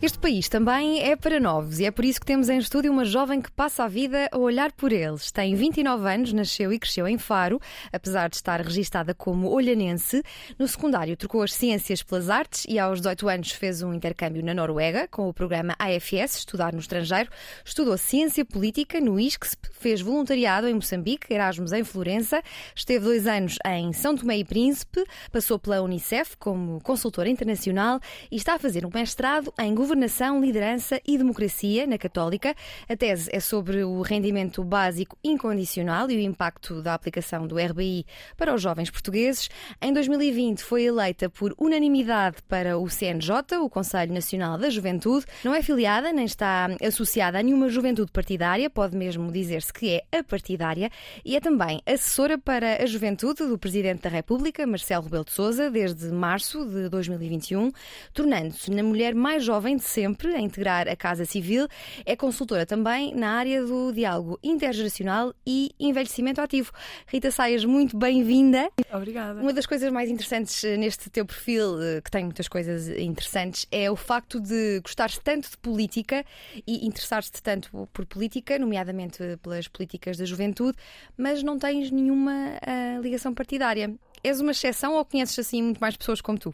Este país também é para novos e é por isso que temos em estúdio uma jovem que passa a vida a olhar por eles. Tem 29 anos, nasceu e cresceu em Faro, apesar de estar registada como olhanense. No secundário trocou as ciências pelas artes e aos 18 anos fez um intercâmbio na Noruega com o programa AFS, Estudar no Estrangeiro. Estudou ciência política no ISCSP, fez voluntariado em Moçambique, Erasmus em Florença, esteve dois anos em São Tomé e Príncipe, passou pela Unicef como consultora internacional e está a fazer um mestrado em Governação, Liderança e Democracia na Católica. A tese é sobre o rendimento básico incondicional e o impacto da aplicação do RBI para os jovens portugueses. Em 2020 foi eleita por unanimidade para o CNJ, o Conselho Nacional da Juventude. Não é filiada nem está associada a nenhuma juventude partidária, pode mesmo dizer-se que é apartidária, e é também assessora para a juventude do Presidente da República, Marcelo Rebelo de Sousa, desde março de 2021, tornando-se na mulher mais jovem de sempre a integrar a Casa Civil. É consultora também na área do diálogo intergeracional e envelhecimento ativo. Rita Saias, muito bem-vinda. Obrigada. Uma das coisas mais interessantes eh, neste teu perfil, eh, que tem muitas coisas interessantes, é o facto de gostares tanto de política e interessar-te tanto por política, nomeadamente pelas políticas da juventude, mas não tens nenhuma uh, ligação partidária. És uma exceção ou conheces assim muito mais pessoas como tu?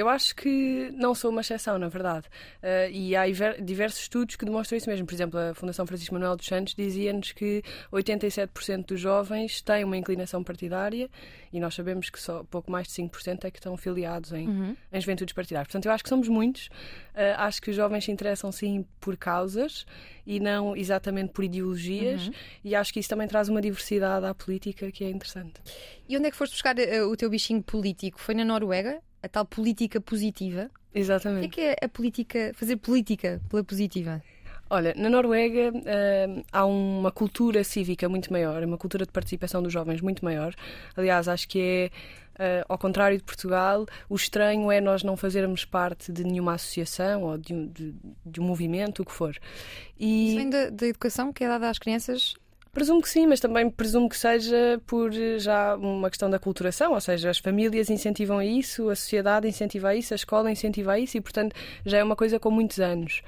Eu acho que não sou uma exceção, na verdade. Uh, e há diversos estudos que demonstram isso mesmo. Por exemplo, a Fundação Francisco Manuel dos Santos dizia-nos que 87% dos jovens têm uma inclinação partidária e nós sabemos que só pouco mais de 5% é que estão filiados em, uhum. em juventudes partidárias. Portanto, eu acho que somos muitos. Uh, acho que os jovens se interessam sim por causas e não exatamente por ideologias. Uhum. E acho que isso também traz uma diversidade à política que é interessante. E onde é que foste buscar uh, o teu bichinho político? Foi na Noruega? A tal política positiva. Exatamente. O que é, que é a política, fazer política pela positiva? Olha, na Noruega uh, há uma cultura cívica muito maior, uma cultura de participação dos jovens muito maior. Aliás, acho que é, uh, ao contrário de Portugal, o estranho é nós não fazermos parte de nenhuma associação ou de um, de, de um movimento, o que for. E... Isso vem da, da educação que é dada às crianças Presumo que sim, mas também presumo que seja por já uma questão da culturação, ou seja, as famílias incentivam a isso, a sociedade incentiva a isso, a escola incentiva a isso e, portanto, já é uma coisa com muitos anos.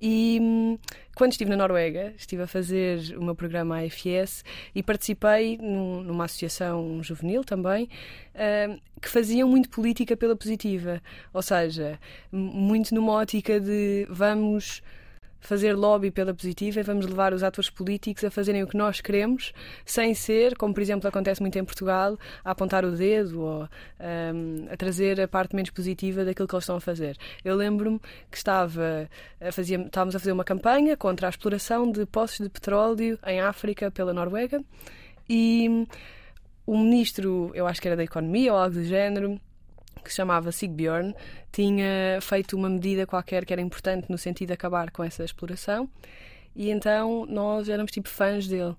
E hum, quando estive na Noruega, estive a fazer o meu programa AFS e participei num, numa associação juvenil também, hum, que faziam muito política pela positiva. Ou seja, muito numa ótica de vamos fazer lobby pela positiva e vamos levar os atores políticos a fazerem o que nós queremos, sem ser, como por exemplo acontece muito em Portugal, a apontar o dedo ou um, a trazer a parte menos positiva daquilo que eles estão a fazer. Eu lembro-me que estava a fazer, estávamos a fazer uma campanha contra a exploração de poços de petróleo em África pela Noruega e o ministro, eu acho que era da Economia ou algo do género, que se chamava Sigbjörn, tinha feito uma medida qualquer que era importante no sentido de acabar com essa exploração. E então nós éramos tipo fãs dele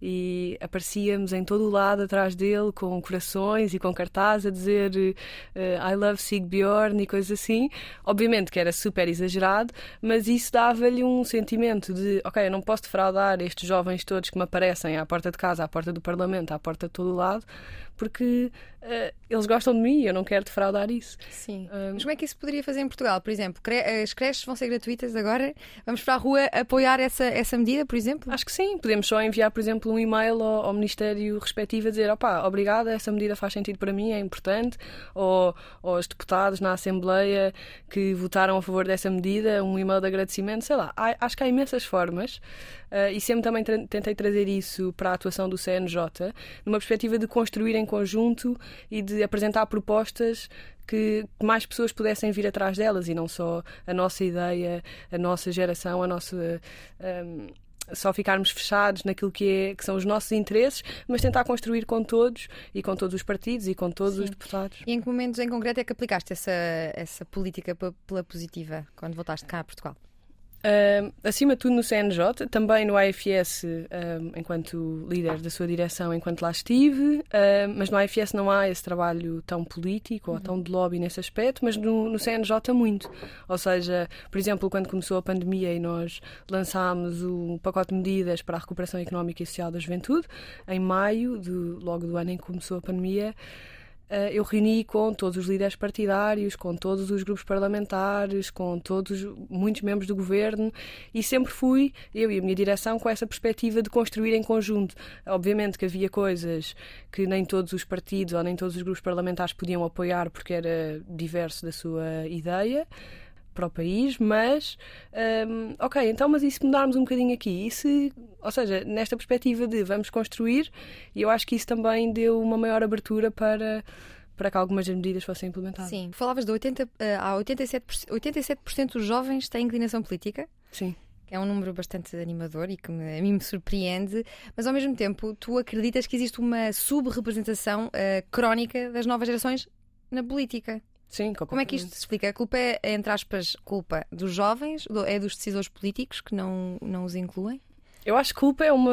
e aparecíamos em todo o lado atrás dele com corações e com cartazes a dizer uh, I love Sigbjörn e coisas assim. Obviamente que era super exagerado, mas isso dava-lhe um sentimento de ok, eu não posso defraudar estes jovens todos que me aparecem à porta de casa, à porta do Parlamento, à porta de todo o lado, porque uh, eles gostam de mim e eu não quero defraudar isso. Sim. Um... Mas como é que isso poderia fazer em Portugal? Por exemplo, as creches vão ser gratuitas agora? Vamos para a rua apoiar essa, essa medida, por exemplo? Acho que sim. Podemos só enviar, por exemplo, um e-mail ao, ao Ministério respectivo a dizer opá, obrigada, essa medida faz sentido para mim, é importante. Ou, ou aos deputados na Assembleia que votaram a favor dessa medida, um e-mail de agradecimento, sei lá. Há, acho que há imensas formas uh, e sempre também tra tentei trazer isso para a atuação do CNJ, numa perspectiva de construir em conjunto e de apresentar propostas que mais pessoas pudessem vir atrás delas e não só a nossa ideia, a nossa geração, a nossa. Um, ehm, só ficarmos fechados naquilo que, é, que são os nossos interesses, mas tentar construir com todos e com todos os partidos e com todos Sim. os deputados. E em que momentos em concreto é que aplicaste essa, essa política pela positiva quando voltaste cá a Portugal? Uh, acima de tudo no CNJ, também no AFS, uh, enquanto líder da sua direção, enquanto lá estive, uh, mas no AFS não há esse trabalho tão político ou tão de lobby nesse aspecto, mas no, no, CNJ muito. Ou seja, por exemplo, quando começou a pandemia e nós lançámos o pacote de medidas para a recuperação económica e social da juventude, em maio, do, logo do ano em que começou a pandemia, eu reuni com todos os líderes partidários, com todos os grupos parlamentares, com todos muitos membros do governo e sempre fui, eu e a minha direção, com essa perspectiva de construir em conjunto. Obviamente que havia coisas que nem todos os partidos ou nem todos os grupos parlamentares podiam apoiar porque era diverso da sua ideia para o país, mas um, ok, então, mas e se mudarmos um bocadinho aqui? E se, ou seja, nesta perspectiva de vamos construir, e eu acho que isso também deu uma maior abertura para para que algumas das medidas fossem implementadas. Sim, falavas de 80, uh, há 87%, 87% dos jovens têm inclinação política. Sim. É um número bastante animador e que me, a mim me surpreende, mas ao mesmo tempo tu acreditas que existe uma sub-representação uh, crónica das novas gerações na política. Sim, Como é que isto se explica? A culpa é, entre aspas, culpa dos jovens, é dos decisores políticos que não, não os incluem? Eu acho que culpa é uma,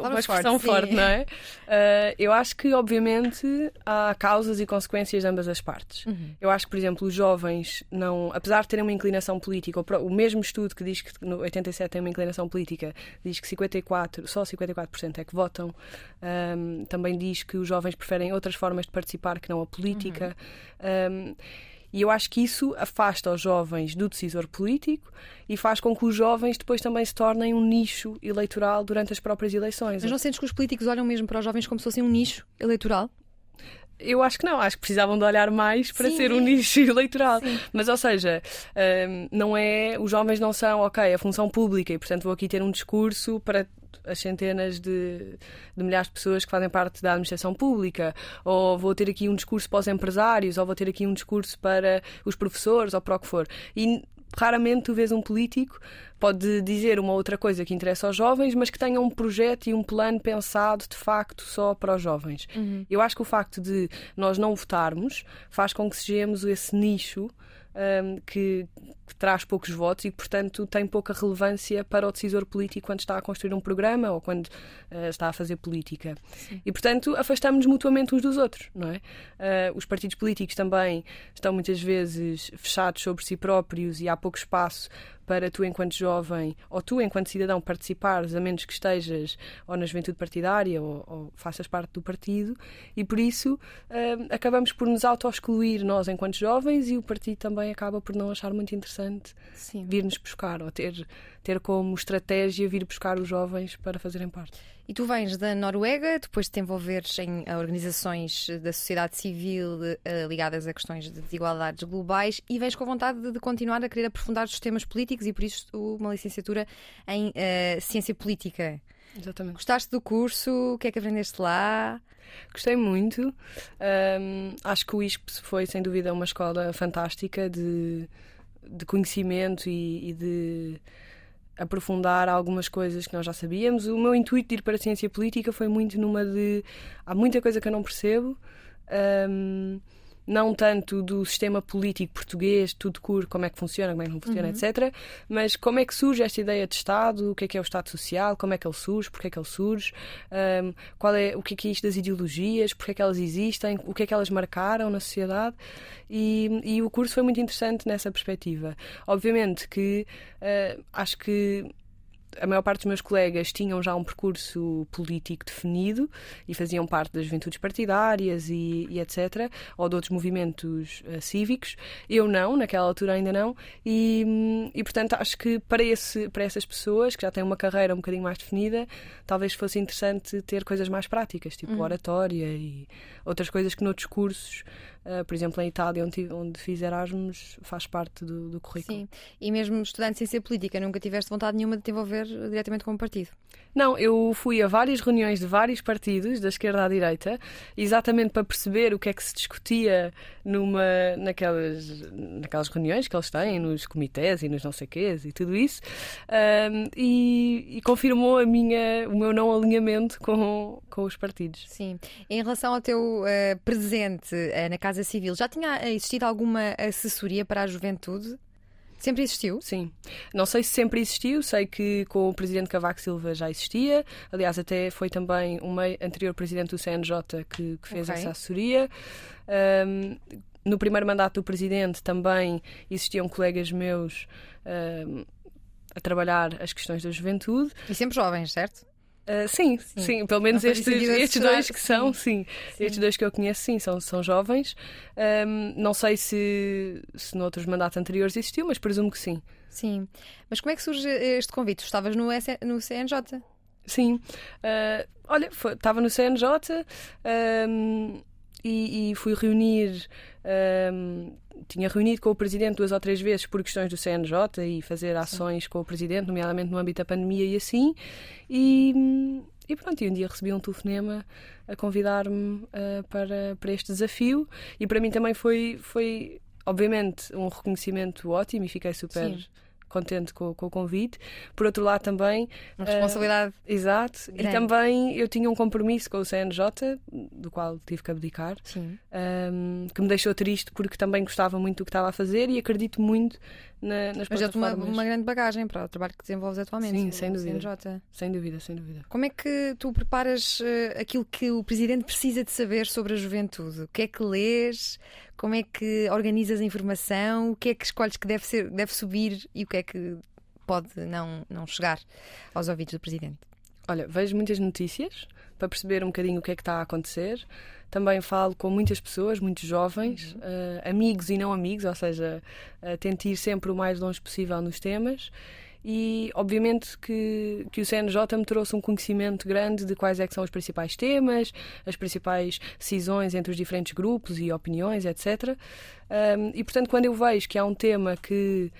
uma expressão forte, forte não é? Uh, eu acho que, obviamente, há causas e consequências de ambas as partes. Uhum. Eu acho que, por exemplo, os jovens, não, apesar de terem uma inclinação política, o mesmo estudo que diz que no 87 tem uma inclinação política, diz que 54, só 54% é que votam, um, também diz que os jovens preferem outras formas de participar que não a política. Uhum. Um, e eu acho que isso afasta os jovens do decisor político e faz com que os jovens depois também se tornem um nicho eleitoral durante as próprias eleições. Mas não sentes que os políticos olham mesmo para os jovens como se fossem um nicho eleitoral? Eu acho que não, acho que precisavam de olhar mais para Sim. ser um nicho eleitoral. Sim. Mas, ou seja, um, não é. Os jovens não são, ok, a função pública e, portanto, vou aqui ter um discurso para as centenas de, de, milhares de pessoas que fazem parte da administração pública, ou vou ter aqui um discurso para os empresários, ou vou ter aqui um discurso para os professores, ou para o que for. E raramente tu vês um político pode dizer uma outra coisa que interessa aos jovens, mas que tenha um projeto e um plano pensado de facto só para os jovens. Uhum. Eu acho que o facto de nós não votarmos faz com que sejamos esse nicho um, que, que, traz poucos votos e, portanto, tem pouca relevância para o decisor político quando está a construir um programa ou quando uh, está a fazer política. Sim. E, portanto, afastamos-nos mutuamente uns dos outros, não é? Uh, os partidos políticos também estão muitas vezes fechados sobre si próprios e há pouco espaço para tu, enquanto jovem, ou tu, enquanto cidadão, participares, a menos que estejas ou na juventude partidária ou, ou faças parte do partido, e por isso uh, acabamos por nos auto-excluir nós, enquanto jovens, e o partido também acaba por não achar muito interessante vir-nos buscar ou ter, ter como estratégia vir buscar os jovens para fazerem parte. E tu vens da Noruega, depois de te envolveres em organizações da sociedade civil uh, ligadas a questões de desigualdades globais e vens com vontade de, de, continuar a querer aprofundar os sistemas políticos e por isso uma licenciatura em uh, ciência política. Exatamente. Gostaste do curso? O que é que aprendeste lá? Gostei muito. Um, acho que o ISP foi, sem dúvida, uma escola fantástica de, de conhecimento e, e de aprofundar algumas coisas que nós já sabíamos. O meu intuito de ir para a ciência política foi muito numa de. Há muita coisa que eu não percebo. Um, não tanto do sistema político português, tudo cur, como é que funciona, como é que não funciona, uhum. etc. Mas como é que surge esta ideia de Estado, o que é que é o Estado Social, como é que ele surge, porque é que ele surge, um, qual é, o que é que é isto das ideologias, porque é que elas existem, o que é que elas marcaram na sociedade. E, e o curso foi muito interessante nessa perspectiva. Obviamente que uh, acho que a maior parte dos meus colegas tinham já um percurso político definido e faziam parte das juventudes partidárias e, e etc., ou de outros movimentos uh, cívicos. Eu não, naquela altura ainda não, e, e portanto acho que para, esse, para essas pessoas que já têm uma carreira um bocadinho mais definida, talvez fosse interessante ter coisas mais práticas, tipo uhum. oratória e outras coisas que noutros cursos Uh, por exemplo, em Itália, onde, onde fiz Erasmus, faz parte do, do currículo. Sim, e mesmo estudante sem ser política, nunca tiveste vontade nenhuma de te envolver diretamente com o partido? Não, eu fui a várias reuniões de vários partidos, da esquerda à direita, exatamente para perceber o que é que se discutia numa, naquelas, naquelas reuniões que eles têm, nos comitês e nos não sei quês e tudo isso, um, e, e, confirmou a minha, o meu não alinhamento com, com os partidos. Sim. Em relação ao teu uh, presente uh, na Casa Civil, já tinha existido alguma assessoria para a juventude? Sempre existiu? Sim. Não sei se sempre existiu, sei que com o presidente Cavaco Silva já existia. Aliás, até foi também um anterior presidente do CNJ que, que fez okay. essa assessoria. Um, no primeiro mandato do presidente também existiam colegas meus um, a trabalhar as questões da juventude. E sempre jovens, certo? Uh, sim, sim, sim, pelo menos estes, estes dois que são, sim. sim. Estes dois que eu conheço, sim, são, são jovens. Um, não sei se, se noutros mandatos anteriores existiu, mas presumo que sim. Sim. Mas como é que surge este convite? Estavas no, no CNJ? Sim. Uh, olha, foi, estava no CNJ um, e, e, fui reunir. Um, tinha reunido com o Presidente duas ou três vezes por questões do CNJ e fazer ações Sim. com o Presidente, nomeadamente no âmbito da pandemia e assim. E, e pronto, e um dia recebi um telefonema a convidar-me uh, para, para este desafio e para mim também foi, foi obviamente, um reconhecimento ótimo e fiquei super. Sim contente com, com, o convite. Por outro lado, também. Uma responsabilidade. Uh, exato. Grande. E também eu tinha um compromisso com o CNJ, do qual tive que abdicar, um, ehm, que me deixou triste porque também gostava muito do que estava a fazer e acredito muito na, nas Mas já uma, uma grande bagagem para o trabalho que desenvolves atualmente. Sim, sem dúvida. CNJ. Sem dúvida, sem dúvida. Como é que tu preparas uh, aquilo que o Presidente precisa de saber sobre a juventude? O que é que lês? Como é que organizas a informação? O que é que escolhes que deve, ser, deve subir e o que é que pode não, não chegar aos ouvidos do Presidente? Olha, vejo muitas notícias para perceber um bocadinho o que é que está a acontecer. Também falo com muitas pessoas, muitos jovens, uhum. uh, amigos e não amigos, ou seja, uh, tento ir sempre o mais longe possível nos temas e obviamente que, que o CNJ me trouxe um conhecimento grande de quais é que são os principais temas, as principais decisões entre os diferentes grupos e opiniões, etc. Um, e portanto, quando eu vejo que há um tema que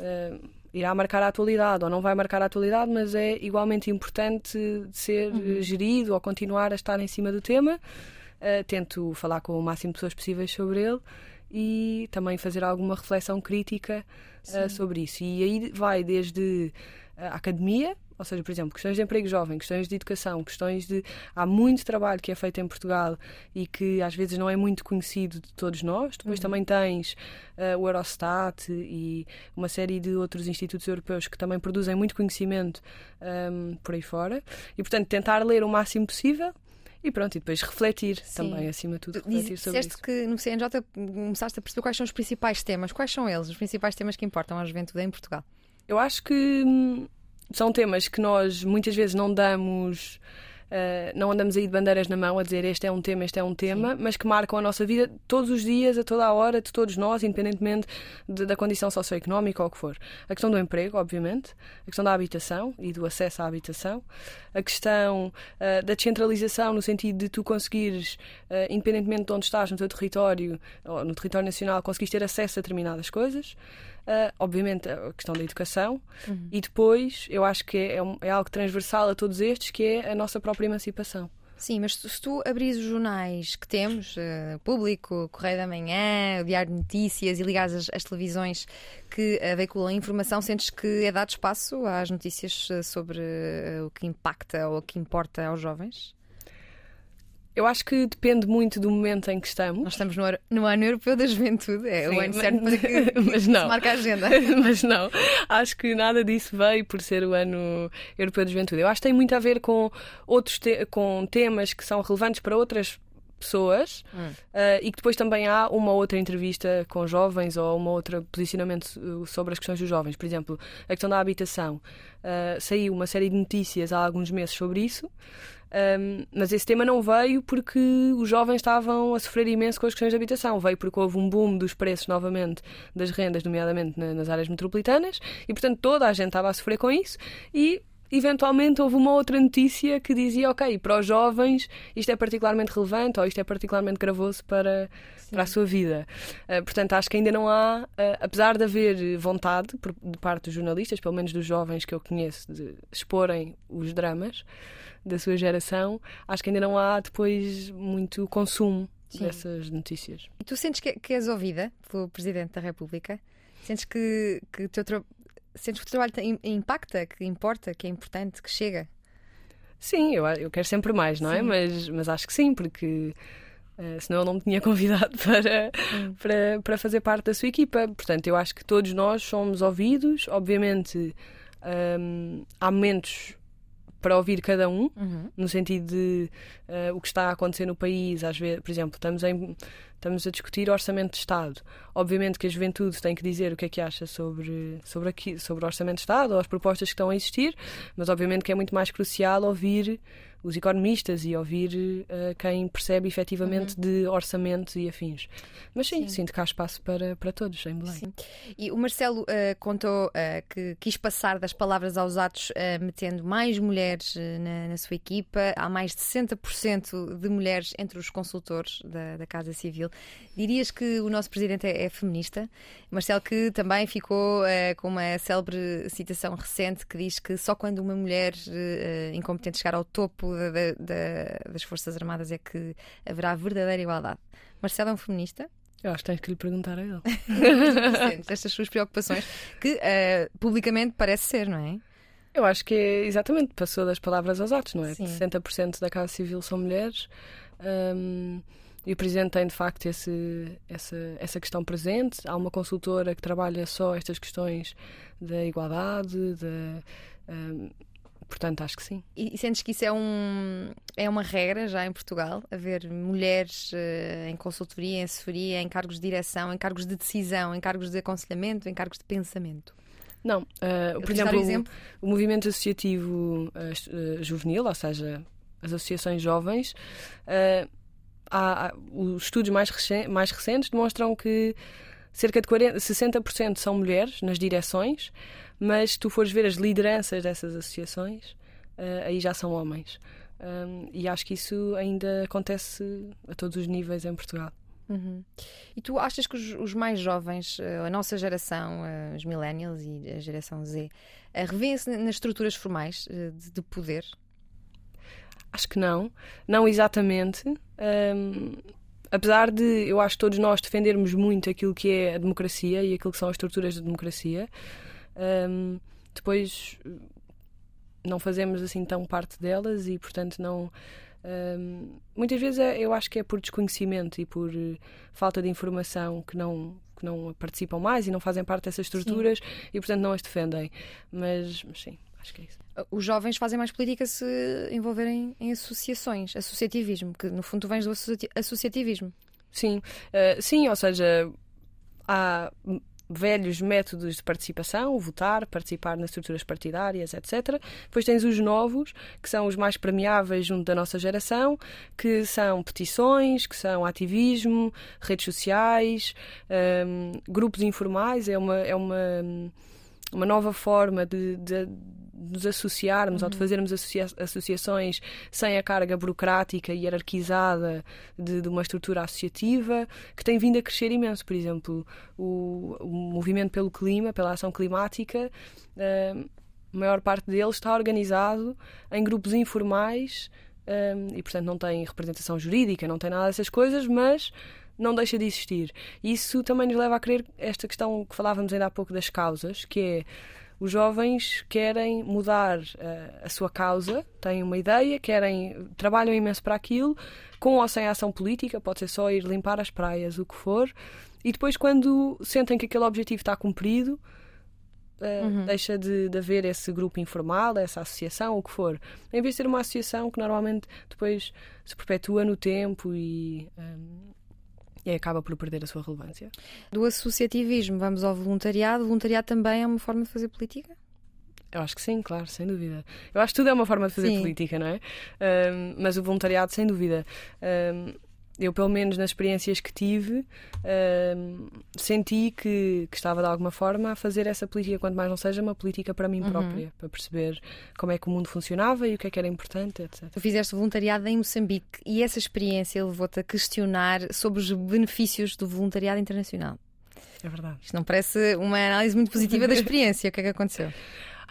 uh, irá marcar a atualidade ou não vai marcar a atualidade, mas é igualmente importante ser uhum. gerido ou continuar a estar em cima do tema, uh, tento falar com o máximo de pessoas possíveis sobre ele e também fazer alguma reflexão crítica uh, sobre isso. E aí vai desde a academia, ou seja, por exemplo, questões de emprego jovem, questões de educação, questões de. Há muito trabalho que é feito em Portugal e que às vezes não é muito conhecido de todos nós. Depois uhum. também tens uh, o Eurostat e uma série de outros institutos europeus que também produzem muito conhecimento um, ehm, por aí fora. E, portanto, tentar ler o máximo possível e pronto, e depois refletir Sim. também, acima de tudo, refletir Diz, sobre isso. que no CNJ começaste a perceber quais são os principais temas. Quais são eles, os principais temas que importam à juventude em Portugal? Eu acho que hum, são temas que nós muitas vezes não damos Uh, não andamos aí de bandeiras na mão a dizer este é um tema, este é um tema, Sim. mas que marcam a nossa vida todos os dias, a toda a hora, de todos nós, independentemente de, da condição socioeconómica ou o que for. A questão do emprego, obviamente, a questão da habitação e do acesso à habitação, a questão uh, da descentralização, no sentido de tu conseguires, uh, independentemente de onde estás no teu território ou no território nacional, conseguires ter acesso a determinadas coisas. Uh, obviamente a questão da educação uhum. e depois eu acho que é, é, é, algo transversal a todos estes que é a nossa própria emancipação. Sim, mas se tu abris os jornais que temos, uh, Público, Correio da Manhã, o Diário de Notícias e ligares as, as televisões que uh, veiculam informação, sentes que é dado espaço às notícias sobre o que impacta ou o que importa aos jovens? Eu acho que depende muito do momento em que estamos. Nós estamos no, no ano europeu da juventude, é Sim, o ano certo para que mas não. se marque a agenda. mas não, acho que nada disso veio por ser o ano europeu da juventude. Eu acho que tem muito a ver com outros te com temas que são relevantes para outras pessoas hum. uh, e que depois também há uma outra entrevista com jovens ou uma outra posicionamento eh, sobre as questões dos jovens. Por exemplo, a questão da habitação. Uh, saiu uma série de notícias há alguns meses sobre isso. Um, mas esse tema não veio porque os jovens estavam a sofrer imenso com as questões de habitação. Veio porque houve um boom dos preços novamente das rendas, nomeadamente nas áreas metropolitanas, e portanto toda a gente estava a sofrer com isso. E eventualmente houve uma outra notícia que dizia: ok, para os jovens isto é particularmente relevante ou isto é particularmente gravoso para, para a sua vida. Uh, portanto, acho que ainda não há, uh, apesar de haver vontade por, de parte dos jornalistas, pelo menos dos jovens que eu conheço, de exporem os dramas da sua geração, acho que ainda não há depois muito consumo Sim. dessas notícias. E tu sentes que, que és ouvida pelo Presidente da República? Sentes que, que o teu sentes que o trabalho impacta, que importa, que é importante, que chega? Sim, eu, eu quero sempre mais, não é? Mas, mas acho que sim, porque Uh, senão eu não me tinha convidado para, para, para fazer parte da sua equipa. Portanto, eu acho que todos nós somos ouvidos. Obviamente, um, há momentos para ouvir cada um, uhum. no sentido de uh, o que está a acontecer no país. Às vezes, por exemplo, estamos, em, estamos a discutir orçamento de Estado. Obviamente que a juventude tem que dizer o que é que acha sobre, sobre, aqui, sobre o orçamento de Estado ou as propostas que estão a existir, mas obviamente que é muito mais crucial ouvir os economistas e ouvir uh, quem percebe efetivamente uhum. de orçamentos e afins. Mas sim, sim, sinto que há espaço para, para todos em Belém. Sim. E o Marcelo uh, contou uh, que quis passar das palavras aos atos, metendo mais mulheres na, na, sua equipa. Há mais de 60% de mulheres entre os consultores da, da, Casa Civil. Dirias que o nosso presidente é, é feminista? Marcelo, que também ficou com uma célebre citação recente que diz que só quando uma mulher incompetente chegar ao topo da, da, das Forças Armadas é que haverá verdadeira igualdade. Marcelo é um feminista? Eu acho que tens que lhe perguntar a ele. Estas suas preocupações, que uh, publicamente parece ser, não é? Eu acho que é exatamente, passou das palavras aos atos, não é? Sim. 60% da Casa Civil são mulheres um, e o Presidente tem de facto esse, essa, essa questão presente. Há uma consultora que trabalha só estas questões da igualdade, da. Um, Portanto, acho que sim. E, e sentes que isso é, um, é uma regra já em Portugal? Haver mulheres uh, em consultoria, em assessoria, em cargos de direção, em cargos de decisão, em cargos de aconselhamento, em cargos de pensamento? Não. Uh, por exemplo, exemplo, O, o movimento associativo uh, juvenil, ou seja, as associações jovens, há, há, os estudos mais, recentes, mais recentes demonstram que cerca de 40, 60% são mulheres nas direções mas se tu fores ver as lideranças dessas associações, uh, aí já são homens. Um, e acho que isso ainda acontece a todos os níveis em Portugal. Uhum. E tu achas que os, os, mais jovens, eh, a nossa geração, eh, os millennials e a geração Z, revêem-se nas estruturas formais de, de, poder? Acho que não. Não exatamente. Um, apesar de eu acho todos nós defendermos muito aquilo que é a democracia e aquilo que são as estruturas da democracia, um, depois não fazemos assim tão parte delas e, portanto, não. Um, muitas vezes é, eu acho que é por desconhecimento e por uh, falta de informação que não, que não participam mais e não fazem parte dessas estruturas sim. e, portanto, não as defendem. Mas, mas, sim, acho que é isso. Os jovens fazem mais política se envolverem em associações, associativismo, que no fundo tu vens do associativismo. Sim, uh, sim, ou seja, há velhos métodos de participação, votar, participar nas estruturas partidárias, etc. Depois tens os novos, que são os mais premiáveis junto da nossa geração, que são petições, que são ativismo, redes sociais, um, grupos informais, é uma, é uma, uma nova forma de, de nos associarmos uhum. ou de uhum. fazermos associa associações sem a carga burocrática e hierarquizada de, de, uma estrutura associativa que tem vindo a crescer imenso. Por exemplo, o, o movimento pelo clima, pela ação climática, uh, a maior parte deles está organizado em grupos informais um, e, portanto, não tem representação jurídica, não tem nada dessas coisas, mas não deixa de existir. Isso também nos leva a crer esta questão que falávamos ainda há pouco das causas, que é os jovens querem mudar uh, a sua causa, têm uma ideia, querem trabalham imenso para aquilo, com ou sem ação política, pode ser só ir limpar as praias, o que for, e depois quando sentem que aquele objetivo está cumprido, uh, uhum. deixa de, de, haver esse grupo informal, essa associação, o que for. Em vez de ter uma associação que normalmente depois se perpetua no tempo e um, eh, e acaba por perder a sua relevância. Do associativismo, vamos ao voluntariado. O voluntariado também é uma forma de fazer política? Eu acho que sim, claro, sem dúvida. Eu acho que tudo é uma forma de fazer sim. política, não é? Um, mas o voluntariado, sem dúvida. Um, eu, pelo menos nas experiências que tive, uh, senti que, que, estava de alguma forma a fazer essa política, quanto mais não seja uma política para mim uhum. própria, para perceber como é que o mundo funcionava e o que é que era importante, etc. Tu fizeste voluntariado em Moçambique e essa experiência levou-te a questionar sobre os benefícios do voluntariado internacional. É verdade. Isto não parece uma análise muito positiva da experiência. o que é que aconteceu?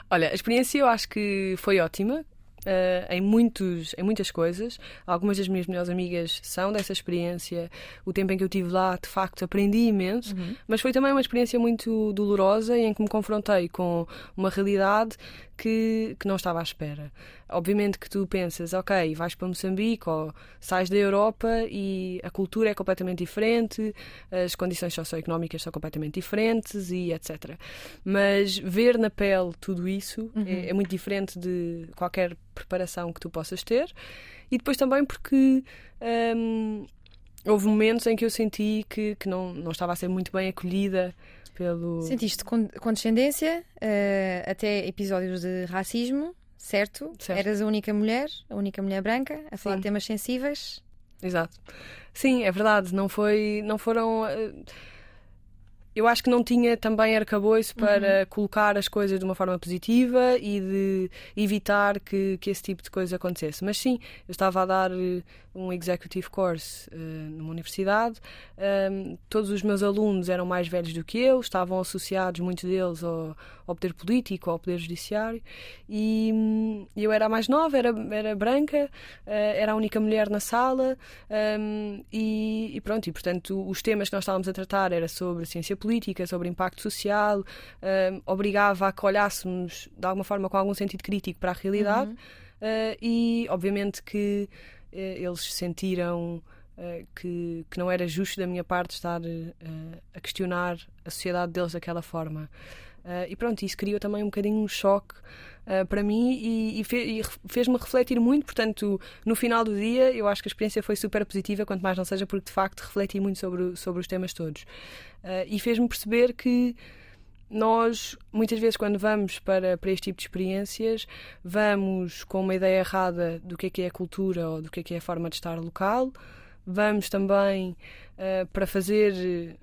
Olha, a experiência eu acho que foi ótima uh, em, muitos, em muitas coisas. Algumas das minhas melhores amigas são dessa experiência. O tempo em que eu estive lá, de facto, aprendi imenso, uhum. mas foi também uma experiência muito dolorosa em que me confrontei com uma realidade que, que não estava à espera. Obviamente que tu pensas, ok, vais para Moçambique ou sais da Europa e a cultura é completamente diferente, as condições socioeconómicas são completamente diferentes e etc. Mas ver na pele tudo isso uhum. é, é muito diferente de qualquer preparação que tu possas ter. E depois também porque hum, houve momentos em que eu senti que, que não, não estava a ser muito bem acolhida pelo. Sentiste condescendência uh, até episódios de racismo, certo? certo? Eras a única mulher, a única mulher branca, a falar Sim. de temas sensíveis. Exato. Sim, é verdade. Não, foi, não foram. Uh, eu acho que não tinha também arcabouço para uhum. colocar as coisas de uma forma positiva e de evitar que, que esse tipo de coisa acontecesse. Mas sim, eu estava a dar eh, um executive course uh, numa universidade. Um, todos os meus alunos eram mais velhos do que eu, estavam associados, muitos deles, ao, ao poder político, ao poder judiciário. E um, eu era a mais nova, era, era branca, uh, era a única mulher na sala. Um, e, e, pronto, e portanto, os temas que nós estávamos a tratar era sobre ciência política, sobre impacto social, obrigava a que olhássemos de alguma forma com algum sentido crítico para a realidade. Uhum. Uh, e obviamente que eh, eles sentiram uh, que, que não era justo da minha parte estar uh, a questionar a sociedade deles daquela forma. Uh, e pronto, isso criou também um bocadinho um choque para mim e, e, fe, e fez-me refletir muito. Portanto, no final do dia, eu acho que a experiência foi super positiva, quanto mais não seja, porque de facto refleti muito sobre, sobre os temas todos. e fez-me perceber que nós, muitas vezes, quando vamos para, para este tipo de experiências, vamos com uma ideia errada do que é que é a cultura ou do que é que é a forma de estar local. Vamos também uh, para fazer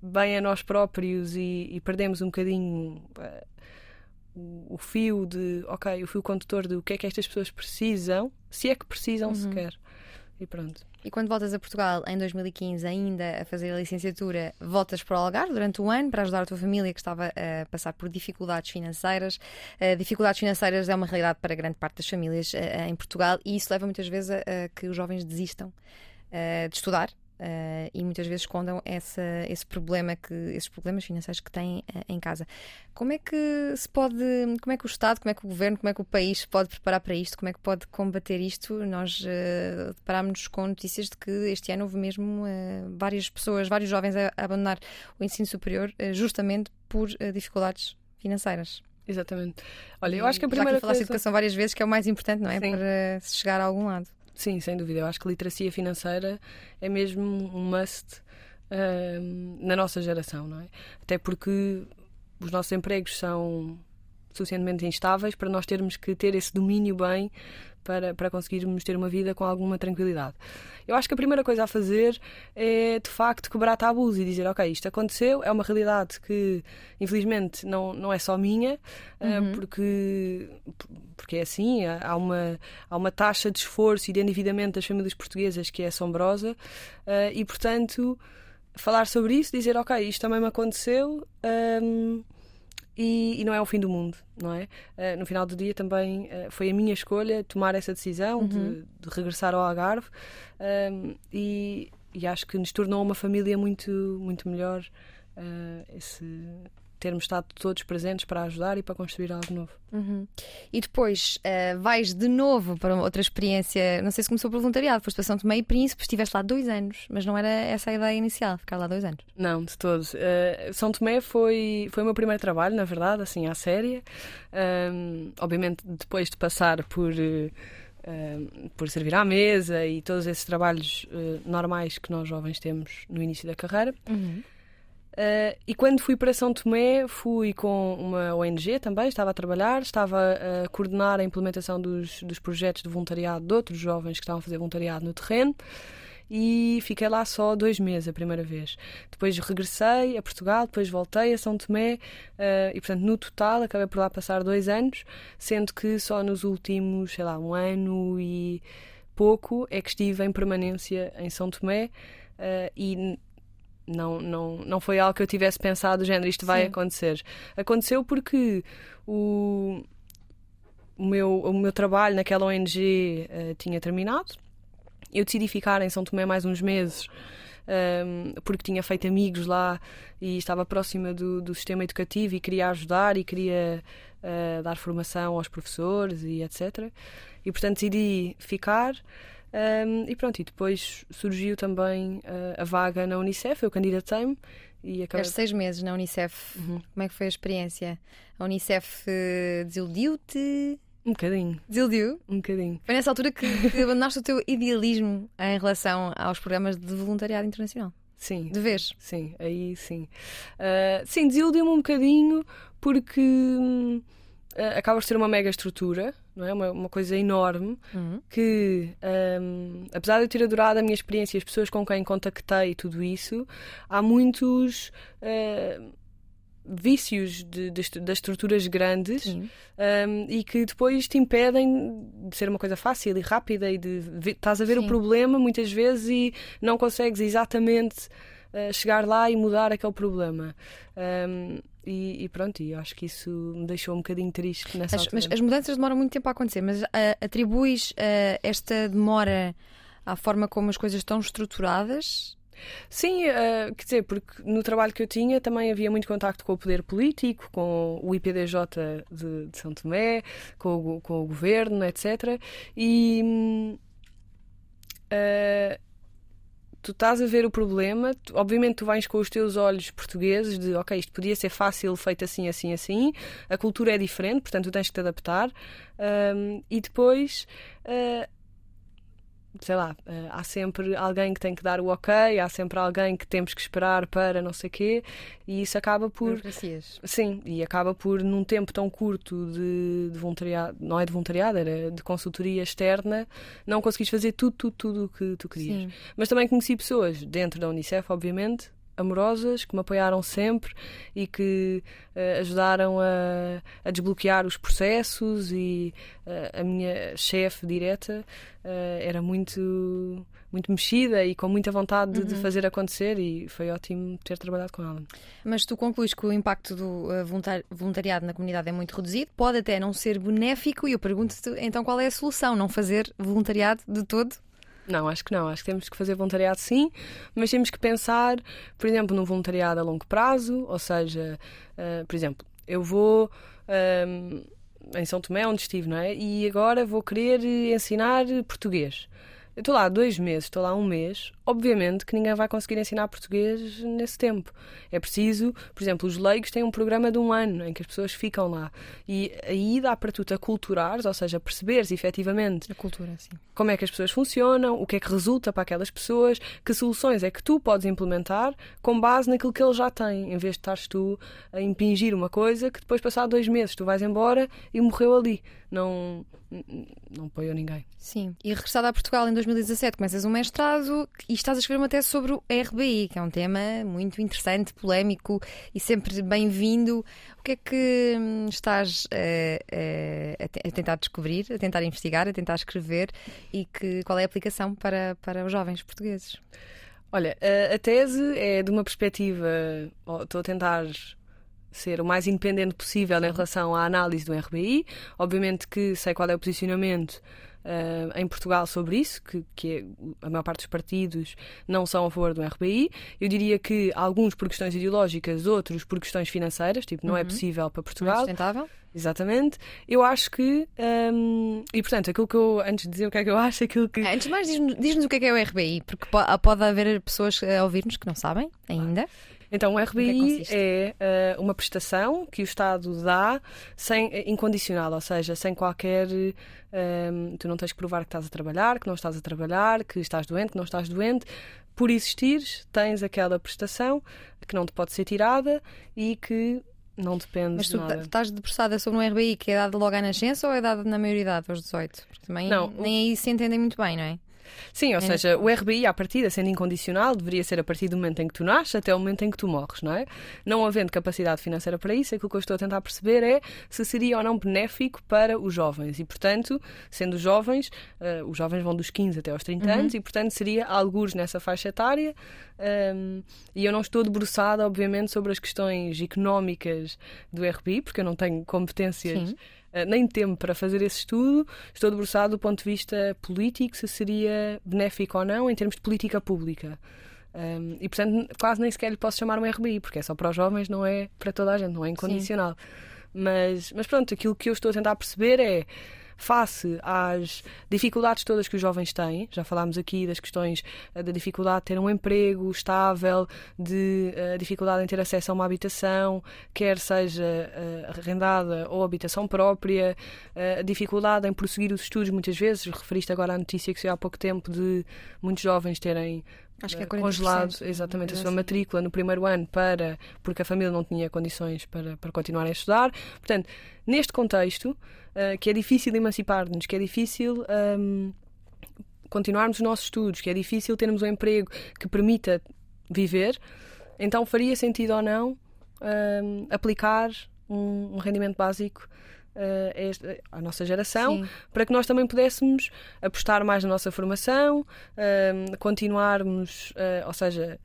bem a nós próprios e, e perdemos um bocadinho uh, o, fio de, ok, o fio condutor de o que é que estas pessoas precisam, se é que precisam uhum. sequer. E pronto. E quando voltas a Portugal em 2015, ainda a fazer a licenciatura, voltas para o Algarve durante um ano para ajudar a tua família que estava a passar por dificuldades financeiras. Uh, dificuldades financeiras é uma realidade para grande parte das famílias uh, em Portugal e isso leva muitas vezes a, a que os jovens desistam uh, de estudar Uh, e muitas vezes escondam essa, esse problema que, esses problemas financeiros que têm uh, em casa. Como é que se pode, como é que o Estado, como é que o Governo, como é que o país se pode preparar para isto? Como é que pode combater isto? Nós uh, deparámos-nos com notícias de que este ano houve mesmo várias pessoas, vários jovens a, a abandonar o ensino superior justamente por dificuldades financeiras. Exatamente. Olha, eu acho que a primeira Já que falaste coisa... de educação várias vezes, que é o mais importante, não é? Sim. Para se chegar a algum lado. Sim, sem dúvida. Eu acho que literacia financeira é mesmo um must uh, na nossa geração, não é? Até porque os nossos empregos são suficientemente instáveis para nós termos que ter esse domínio bem para, para conseguirmos ter uma vida com alguma tranquilidade. Eu acho que a primeira coisa a fazer é, de facto, quebrar tabus e dizer: Ok, isto aconteceu, é uma realidade que, infelizmente, não, não é só minha, eh, uhum. porque, porque é assim, há uma, há uma taxa de esforço e de endividamento das famílias portuguesas que é assombrosa eh, e, portanto, falar sobre isso, dizer: Ok, isto também me aconteceu. Ehm, e, e, não é o fim do mundo, não é? Uh, no final do dia também uh, foi a minha escolha tomar essa decisão uhum. de, de, regressar ao Algarve um, e, e, acho que nos tornou uma família muito, muito melhor uh, esse, termos estado todos presentes para ajudar e para construir algo novo. Uhum. E depois uh, vais de novo para outra experiência, não sei se começou por voluntariado, foste para São Tomé e Príncipe, estiveste lá dois anos, mas não era essa a ideia inicial, ficar lá dois anos. Não, de todos. Uh, São Tomé foi, foi o meu primeiro trabalho, na verdade, assim, à séria. Um, obviamente, depois de passar por. Uh, por servir à mesa e todos esses trabalhos normais que nós jovens temos no início da carreira. Uhum. Uh, e quando fui para São Tomé, fui com uma ONG também, estava a trabalhar, estava a coordenar a implementação dos, dos projetos de voluntariado de outros jovens que estavam a fazer voluntariado no terreno e fiquei lá só dois meses a primeira vez. Depois regressei a Portugal, depois voltei a São Tomé uh, e, portanto, no total acabei por lá passar dois anos, sendo que só nos últimos, sei lá, um ano e pouco é que estive em permanência em São Tomé uh, e não, não, não foi algo que eu tivesse pensado, género, isto vai Sim. acontecer. Aconteceu porque o, o, meu, o meu trabalho naquela ONG uh, eh, tinha terminado. Eu decidi ficar em São Tomé mais uns meses um, ehm, porque tinha feito amigos lá e estava próxima do, do sistema educativo e queria ajudar e queria uh, dar formação aos professores e etc. E portanto decidi ficar. Um, e pronto, e depois surgiu também uh, a vaga na Unicef, eu candidatei-me e acabei... seis meses na Unicef, uhum. como é que foi a experiência? A Unicef uh, desiludiu-te? Um bocadinho. Desiludiu? Um bocadinho. Foi nessa altura que, que abandonaste o teu idealismo em relação aos programas de voluntariado internacional? Sim. De vez? Sim, aí sim. Uh, sim, desiludiu-me um bocadinho porque. Uh, acaba por ser uma mega estrutura, não é? Uma, uma coisa enorme uhum. que, um, apesar de eu ter adorado a minha experiência, as pessoas com quem contactei e tudo isso, há muitos. Uh, vícios de, de, das estruturas grandes um, e que depois te impedem de ser uma coisa fácil e rápida e de estás a ver Sim. o problema muitas vezes e não consegues exatamente uh, chegar lá e mudar aquele problema. Um, e, e, pronto, e acho que isso me deixou um bocadinho triste nessa as, altura. Mas as mudanças demoram muito tempo a acontecer, mas uh, atribuis uh, esta demora à forma como as coisas estão estruturadas? Sim, uh, quer dizer, porque no trabalho que eu tinha também havia muito contacto com o poder político, com o IPDJ de, de São Tomé, com o, com o governo, etc. E. Uh, tu estás a ver o problema, tu, obviamente tu vais com os teus olhos portugueses de ok, isto podia ser fácil, feito assim, assim, assim, a cultura é diferente, portanto tu tens que te adaptar um, e depois uh, sei lá, eh, há sempre alguém que tem que dar o ok, há sempre alguém que temos que esperar para não sei quê, e isso acaba por. Sim, e acaba por, num tempo tão curto de, de, voluntariado, não é de voluntariado, era de consultoria externa, não conseguiste fazer tudo, tudo, tudo o que tu querias. Sim. Mas também conheci pessoas dentro da Unicef, obviamente, amorosas que me apoiaram sempre e que uh, ajudaram a, a, desbloquear os processos e uh, a minha chefe direta uh, era muito muito mexida e com muita vontade uhum. de fazer acontecer e foi ótimo ter trabalhado com ela. Mas tu concluís que o impacto do voluntariado na comunidade é muito reduzido, pode até não ser benéfico e eu pergunto-te então qual é a solução? Não fazer voluntariado de todo? Não, acho que não. Acho que temos que fazer voluntariado sim, mas temos que pensar, por exemplo, num voluntariado a longo prazo, ou seja, uh, por exemplo, eu vou. Um, em São Tomé, onde estive, não é? E agora vou querer ensinar português. Eu estou lá dois meses, estou lá um mês. Obviamente que ninguém vai conseguir ensinar português nesse tempo. É preciso, por exemplo, os leigos têm um programa de um ano em que as pessoas ficam lá. E aí dá para tu te aculturares, ou seja, perceberes efetivamente a cultura, como é que as pessoas funcionam, o que é que resulta para aquelas pessoas, que soluções é que tu podes implementar com base naquilo que eles já têm, em vez de estares tu a impingir uma coisa que depois, passar dois meses, tu vais embora e morreu ali. Não, não apoiou ninguém. Sim. E regressada a Portugal em 2017, começas um mestrado e estás a escrever uma tese sobre o RBI, que é um tema muito interessante, polémico e sempre bem-vindo. O que é que hum, estás uh, uh, a tentar descobrir, a tentar investigar, a tentar escrever e que, qual é a aplicação para, para os jovens portugueses? Olha, a, a tese é de uma perspectiva. Estou a tentar ser o mais independente possível em relação à análise do RBI. Obviamente que sei qual é o posicionamento uh, em Portugal sobre isso, que, que é, a maior parte dos partidos não são a favor do RBI. Eu diria que alguns por questões ideológicas, outros por questões financeiras, tipo, não é uhum. é possível para Portugal. Não é sustentável. Exatamente. Eu acho que. Um, e portanto, aquilo que eu. Antes de dizer o que é que eu acho, aquilo que. Antes de mais, diz-nos diz o que é que é o RBI, porque pode haver pessoas a ouvir-nos que não sabem ainda. Então, o RBI é, é uh, uma prestação que o Estado dá sem, eh, incondicional, ou seja, sem qualquer. Um, ehm, tu não tens que provar que estás a trabalhar, que não estás a trabalhar, que estás doente, que não estás doente. Por existires, tens aquela prestação que não te pode ser tirada e que não depende Mas tu de estás debruçada sobre um RBI que é dado logo à nascença ou é dado na maioridade, aos 18? Porque também não, nem aí se entendem muito bem, não é? Sim, ou é. seja, o RBI, à partida, sendo incondicional, deveria ser a partir do momento em que tu nasces até o momento em que tu morres, não é? Não havendo capacidade financeira para isso, aquilo que eu estou a tentar perceber é se seria ou não benéfico para os jovens. E, portanto, sendo jovens, uh, os jovens vão dos 15 até aos 30 uhum. anos, e, portanto, seria alguns nessa faixa etária. Um, e eu não estou debruçada, obviamente, sobre as questões económicas do RBI, porque eu não tenho competências. Sim nem tempo para fazer esse estudo. Estou debruçado do ponto de vista político, se seria benéfico ou não, em termos de política pública. Um, e portanto, quase nem sequer lhe posso chamar um RBI, porque é só para os jovens, não é para toda a gente, não é incondicional. Sim. Mas, mas pronto, aquilo que eu estou a tentar perceber é face às dificuldades todas que os jovens têm, já falámos aqui das questões eh, da dificuldade de ter um emprego estável, de uh, dificuldade em ter acesso a uma habitação, quer seja uh, arrendada ou habitação própria, dificuldade em prosseguir os estudos muitas vezes, referiste agora à notícia que saiu há pouco tempo de muitos jovens terem Acho que é congelado exatamente a sua matrícula no primeiro ano para porque a família não tinha condições para, para continuar a estudar. Portanto, neste contexto, uh, que é difícil emancipar-nos, que é difícil um, continuarmos os nossos estudos, que é difícil termos um emprego que permita viver, então faria sentido ou não um, aplicar um, um rendimento básico uh, à nossa geração, Sim. para que nós também pudéssemos apostar mais na nossa formação, uh, continuarmos, uh, ou seja,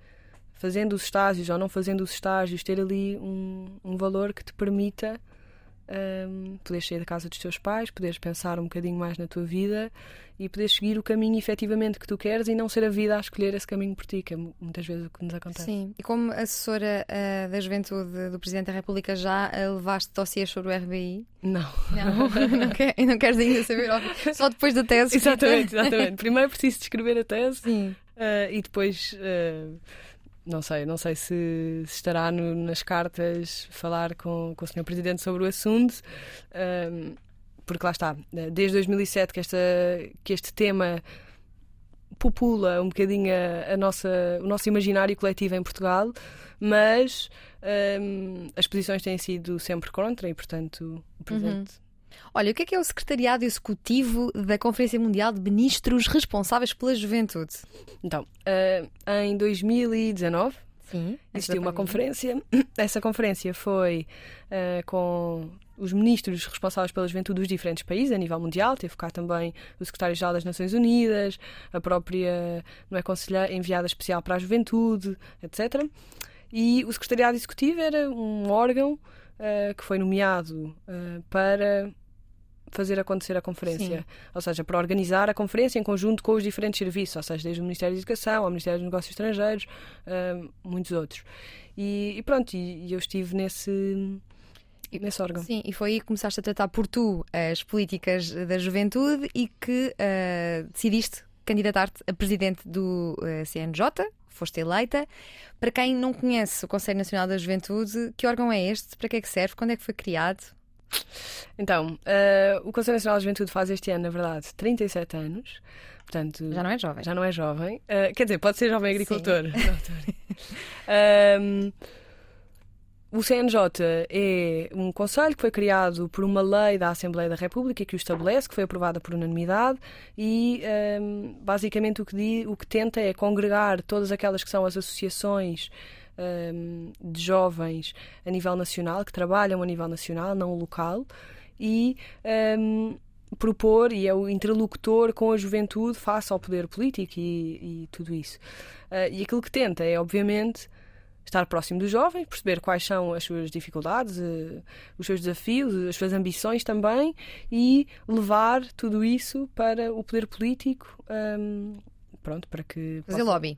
fazendo os estágios ou não fazendo os estágios, ter ali um, um valor que te permita um, poderes sair da casa dos teus pais, poderes pensar um bocadinho mais na tua vida e poderes seguir o caminho efetivamente que tu queres e não ser a vida a escolher esse caminho por ti, que é muitas vezes o que nos acontece. Sim, e como assessora uh, da juventude do Presidente da República, já uh, levaste dossiês sobre o RBI? Não. Não, não, quer, não queres ainda saber, só depois da tese. Exatamente, exatamente. Primeiro preciso de escrever a tese. Uh, e depois não sei, não sei se, se estará no, nas cartas falar com, com o Sr. Presidente sobre o assunto, um, porque lá está, desde 2007 que, esta, que este tema popula um bocadinho a, a nossa, o nosso imaginário coletivo em Portugal, mas um, as posições têm sido sempre contra e, portanto, o Presidente. Uhum. Olha, o que é que é o Secretariado Executivo da Conferência Mundial de Ministros responsáveis pela juventude? Então, uh, em 2019 Sim, existiu uma conferência. Essa conferência foi uh, com os ministros responsáveis pela juventude dos diferentes países a nível mundial. Teve cá também o secretário-geral das Nações Unidas, a própria não é, conselheira enviada especial para a juventude, etc. E o secretariado executivo era um órgão uh, que foi nomeado uh, para fazer acontecer a conferência. Sim. Ou seja, para organizar a conferência em conjunto com os diferentes serviços, ou seja, desde o Ministério da Educação ao Ministério dos Negócios Estrangeiros, uh, muitos outros. E, e pronto, e, e eu estive nesse nesse órgão. Sim, e foi aí que começaste a tratar por tu as políticas da juventude e que uh, decidiste candidatar-te a presidente do uh, ah, CNJ, foste eleita. Para quem não conhece o Conselho Nacional da Juventude, que órgão é este? Para que é que serve? Quando é que foi criado? Então, uh, o Conselho Nacional de Juventude faz este ano, na verdade, 37 anos. Portanto, já não é jovem. Já não é jovem. Uh, quer dizer, pode ser jovem agricultor. um, o CNJ é um conselho que foi criado por uma lei da Assembleia da República que o estabelece, que foi aprovada por unanimidade e um, basicamente o que, diz, o que tenta é congregar todas aquelas que são as associações um, de jovens a nível nacional, que trabalham a nível nacional, não local, e um, propor e é o interlocutor com a juventude face ao poder político e, e tudo isso. Uh, e aquilo que tenta é, obviamente, estar próximo dos jovens, perceber quais são as suas dificuldades, uh, os seus desafios, as suas ambições também e levar tudo isso para o poder político. Um, pronto, para que. Fazer possa... lobby.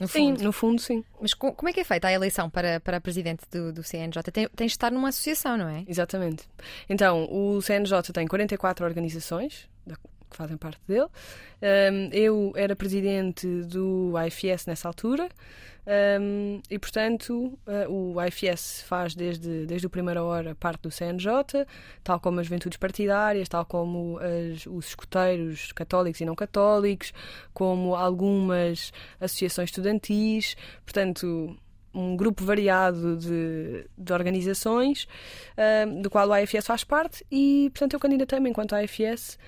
No sim, fundo. no fundo, sim. Mas como é que é feita a eleição para, para presidente do, do CNJ? Tem, tens de estar numa associação, não é? Exatamente. Então, o CNJ tem 44 organizações que fazem parte dele. Um, eu era presidente do IFS nessa altura. Um, e, portanto, uh, o IFS faz desde, desde a primeira hora parte do CNJ, tal como as juventudes partidárias, tal como as, os escuteiros católicos e não católicos, como algumas associações estudantis. Portanto, um grupo variado de, de organizações, uh, do qual o IFS faz parte, e, portanto, eu candidatei-me enquanto uh,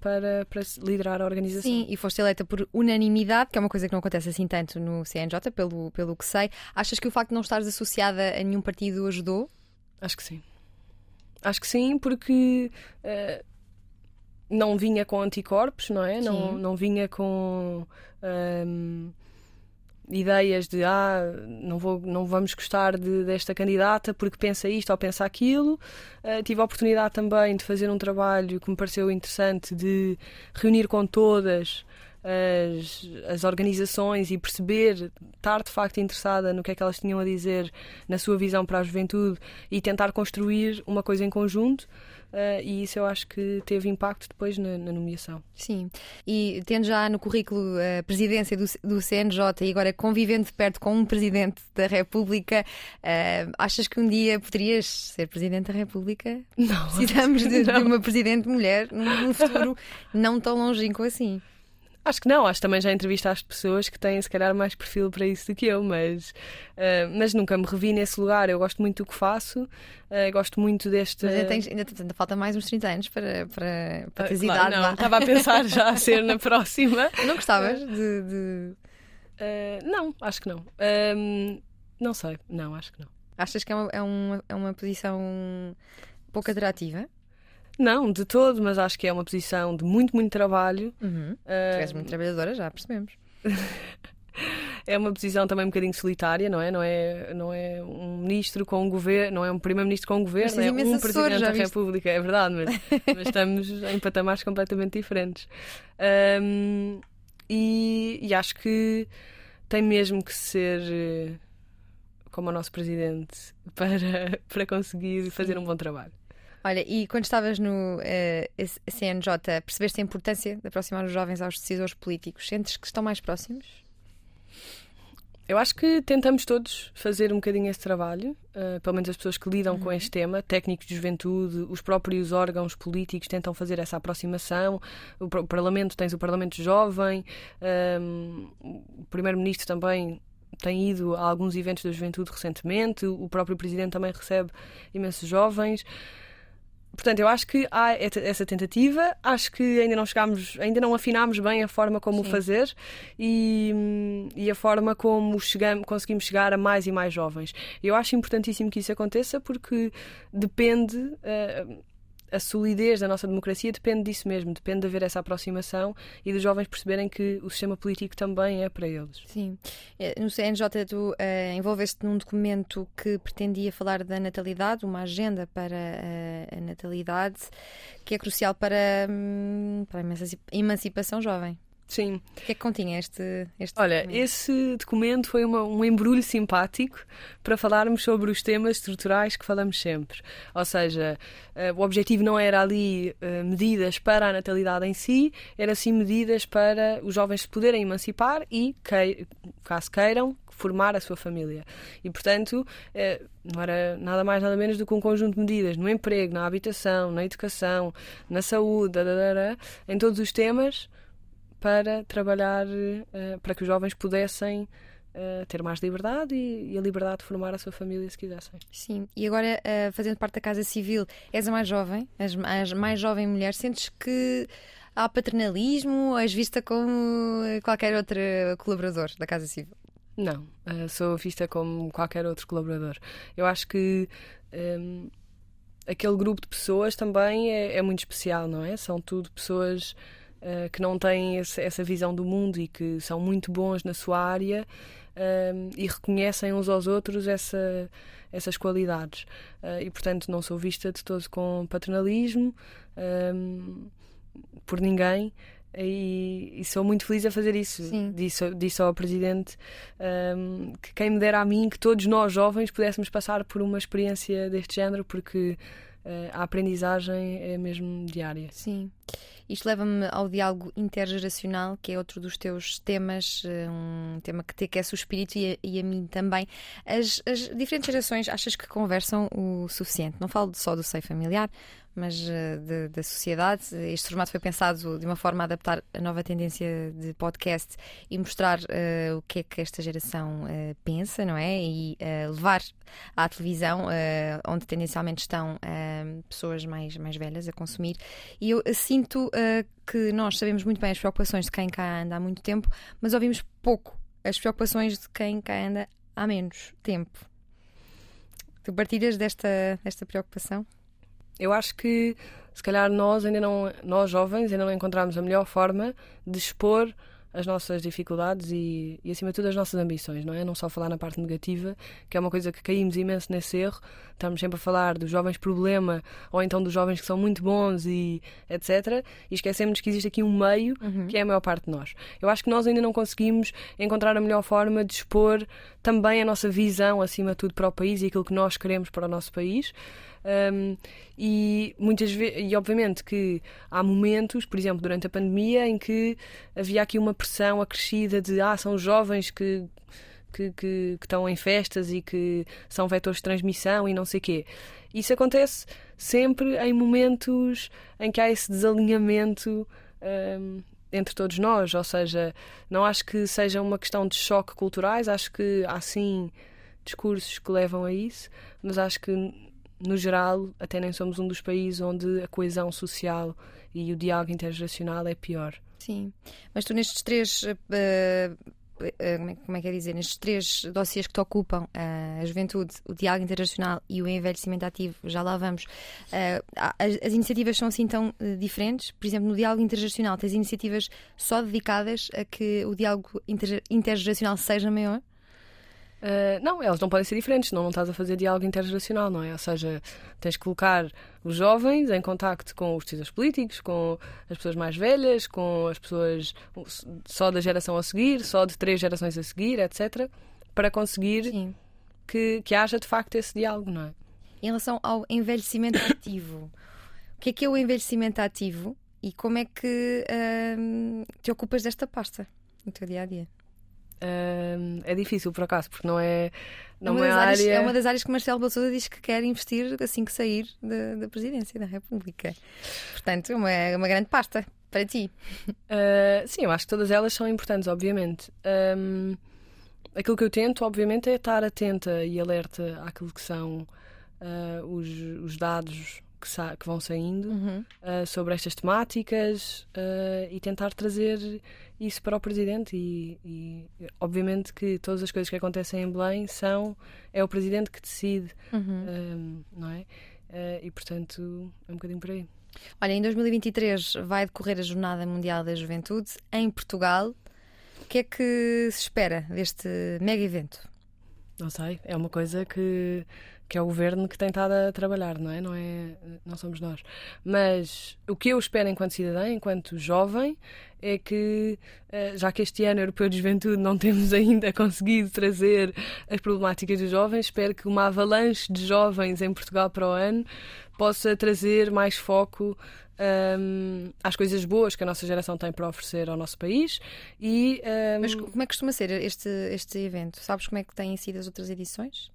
para, para liderar a organização. Sim, e foste eleita por unanimidade, que é uma coisa que não acontece assim tanto no CNJ, pelo, pelo que sei. Achas que o facto de não estares associada a nenhum partido ajudou? Acho que sim. Acho que sim, porque uh, não vinha com anticorpos, não é? Não, não vinha com. Um, ideias de ah, não, vou, não vamos gostar de, desta candidata porque pensa isto ou pensa aquilo. Uh, tive a oportunidade também de fazer um trabalho que me pareceu interessante de reunir com todas as, as organizações e perceber, estar de facto interessada no que é que elas tinham a dizer, na sua visão para a juventude e tentar construir uma coisa em conjunto. Uh, e isso eu acho que teve impacto depois na, na, nomeação. Sim, e tendo já no currículo a presidência do, do CNJ e agora convivendo de perto com um presidente da República, uh, achas que um dia poderias ser presidente da República? Não. Precisamos de, de, uma presidente mulher num, num futuro não tão longínquo assim. Acho que não, acho que também já entrevistaste pessoas que têm se calhar mais perfil para isso do que eu, mas, uh, mas nunca me revi nesse lugar. Eu gosto muito do que faço, uh, gosto muito deste. Mas ainda, tens, ainda, ainda, falta mais uns 30 anos para, para, para teres uh, claro, idade. Não, estava a pensar já a ser na próxima. Não gostavas de. de... não, acho que não. Ehm, não sei, não, acho que não. Achas que é uma, é uma, é uma posição pouco atrativa? Não, de todo, mas acho que é uma posição de muito, muito trabalho. Uhum. Uh... Tu és muito trabalhadora, já percebemos. é uma posição também um bocadinho solitária, não é? Não é, não é um ministro com um governo, não é um primeiro-ministro com um governo, é um presidente da República, é verdade, mas, mas estamos em patamares completamente diferentes. Um, e, e, acho que tem mesmo que ser eh, como o nosso presidente para, para conseguir fazer um bom trabalho. Olha, e quando estavas no uh, eh, CNJ, percebeste a importância de aproximar os jovens aos decisores políticos? Sentes que estão mais próximos? Eu acho que tentamos todos fazer um bocadinho esse trabalho, uh, pelo menos as pessoas que lidam uhum. com este tema, técnicos de juventude, os próprios órgãos políticos tentam fazer essa aproximação. O, o Parlamento, tens o Parlamento Jovem, um, ehm, o Primeiro-Ministro também tem ido a alguns eventos da juventude recentemente, o próprio Presidente também recebe imensos jovens. Portanto, eu acho que há essa tentativa, acho que ainda não chegámos, ainda não afinámos bem a forma como Sim. o fazer e, e, a forma como chegamos, conseguimos chegar a mais e mais jovens. Eu acho importantíssimo que isso aconteça porque depende. Uh, a solidez da nossa democracia depende disso mesmo, depende de haver essa aproximação e dos jovens perceberem que o sistema político também é para eles. Sim. Eh, no CNJ, tu uh, envolveste num documento que pretendia falar da natalidade, uma agenda para uh, a natalidade, que é crucial para, um, para a emancipação jovem. Sim. O que é que continha este, este Olha, documento? esse documento foi uma, um embrulho simpático para falarmos sobre os temas estruturais que falamos sempre. Ou seja, uh, o objetivo não era ali uh, medidas para a natalidade em si, era sim medidas para os jovens se poderem emancipar e, que, caso queiram, formar a sua família. E, portanto, eh, não era nada mais, nada menos do que um conjunto de medidas no emprego, na habitação, na educação, na saúde, em todos os temas para trabalhar uh, para que os jovens pudessem uh, ter mais liberdade e, e, a liberdade de formar a sua família se quisessem. Sim, e agora, uh, fazendo parte da Casa Civil, és a mais jovem, as, as mais jovem mulher, sentes que há paternalismo ou és vista como qualquer outro colaborador da Casa Civil? Não, sou vista como qualquer outro colaborador. Eu acho que. Um, ehm, aquele grupo de pessoas também é, é muito especial, não é? São tudo pessoas uh, que não têm esse, essa visão do mundo e que são muito bons na sua área uh, e reconhecem uns aos outros essa, essas qualidades. Uh, e, portanto, não sou vista de todo com paternalismo por ninguém. E, e, sou muito feliz a fazer isso. Disse, disse ao Presidente um, que quem me dera a mim que todos nós jovens pudéssemos passar por uma experiência deste género, porque a aprendizagem é mesmo diária. Sim. Isto leva-me ao diálogo intergeracional, que é outro dos teus temas, eh, um tema que te aquece o espírito e a, e a mim também. As, as, diferentes gerações achas que conversam o suficiente? Não falo só do seio familiar, mas uh, da sociedade. Este formato foi pensado de uma forma a adaptar a nova tendência de podcast e mostrar uh, o que é que esta geração uh, pensa, não é? E levar à televisão, onde tendencialmente estão pessoas mais, mais velhas a consumir. E eu sinto que nós sabemos muito bem as preocupações de quem cá anda há muito tempo, mas ouvimos pouco as preocupações de quem cá anda há menos tempo. Tu partilhas desta, desta preocupação? Eu acho que se calhar nós ainda não, nós jovens ainda não encontramos a melhor forma de expor as nossas dificuldades e, e, acima de tudo, as nossas ambições, não é? Não só falar na parte negativa, que é uma coisa que caímos imenso nesse erro. Estamos sempre a falar dos jovens problema ou então dos jovens que são muito bons e etc. E esquecemos que existe aqui um meio uhum. que é a maior parte de nós. Eu acho que nós ainda não conseguimos encontrar a melhor forma de expor também a nossa visão, acima de tudo, para o país e aquilo que nós queremos para o nosso país. Um, e muitas vezes, e obviamente que há momentos, por exemplo, durante a pandemia, em que havia aqui uma pressão acrescida de ah, são jovens que que, que, que, estão em festas e que são vetores de transmissão e não sei quê. Isso acontece sempre em momentos em que há esse desalinhamento entre todos nós, ou seja, não acho que seja uma questão de choque culturais, acho que há sim discursos que levam a isso, mas acho que no geral, até nem somos um dos países onde a coesão social e o diálogo intergeracional é pior. Sim, mas tu nestes três. Uh, como é que é dizer? Nestes três dossiês que te ocupam, a juventude, o diálogo internacional e o envelhecimento ativo, já lá vamos. As, as, iniciativas são assim tão diferentes? Por exemplo, no diálogo intergeracional, tens iniciativas só dedicadas a que o diálogo inter, intergeracional seja maior? Uh, não, elas não podem ser diferentes, senão não estás a fazer diálogo intergeracional, não é? Ou seja, tens que colocar os jovens em contacto com os decisores políticos, com as pessoas mais velhas, com as pessoas só da geração a seguir, só de três gerações a seguir, etc., para conseguir que, que haja de facto esse diálogo, não é? Em relação ao envelhecimento ativo, o que é que é o envelhecimento ativo e como é que uh, te ocupas desta pasta no teu dia a dia? É difícil, por acaso, porque não é. Não uma é, áreas, área... é uma das áreas que Marcelo Bolsonaro diz que quer investir assim que sair da, da presidência da República. Portanto, é uma, uma grande pasta para ti. Uh, sim, eu acho que todas elas são importantes, obviamente. Um, aquilo que eu tento, obviamente, é estar atenta e alerta àquilo que são uh, os, os dados que, que vão saindo uhum. uh, sobre estas temáticas uh, e tentar trazer isso para o Presidente. E, e, obviamente que todas as coisas que acontecem em Belém são. é o Presidente que decide, uhum. não é? Uh, e portanto é um bocadinho por aí. Olha, em 2023 vai decorrer a Jornada Mundial da Juventude em Portugal. O que é que se espera deste mega evento? Não sei, é uma coisa que que é o governo que tem estado a trabalhar, não é? Não, é, não somos nós. Mas o que eu espero enquanto cidadã, enquanto jovem, é que, eh, já que este ano europeu de juventude não temos ainda conseguido trazer as problemáticas dos jovens, espero que uma avalanche de jovens em Portugal para o ano possa trazer mais foco um, ehm, às coisas boas que a nossa geração tem para oferecer ao nosso país. E, um... Ehm, Mas como é que costuma ser este, este evento? Sabes como é que têm sido as outras edições?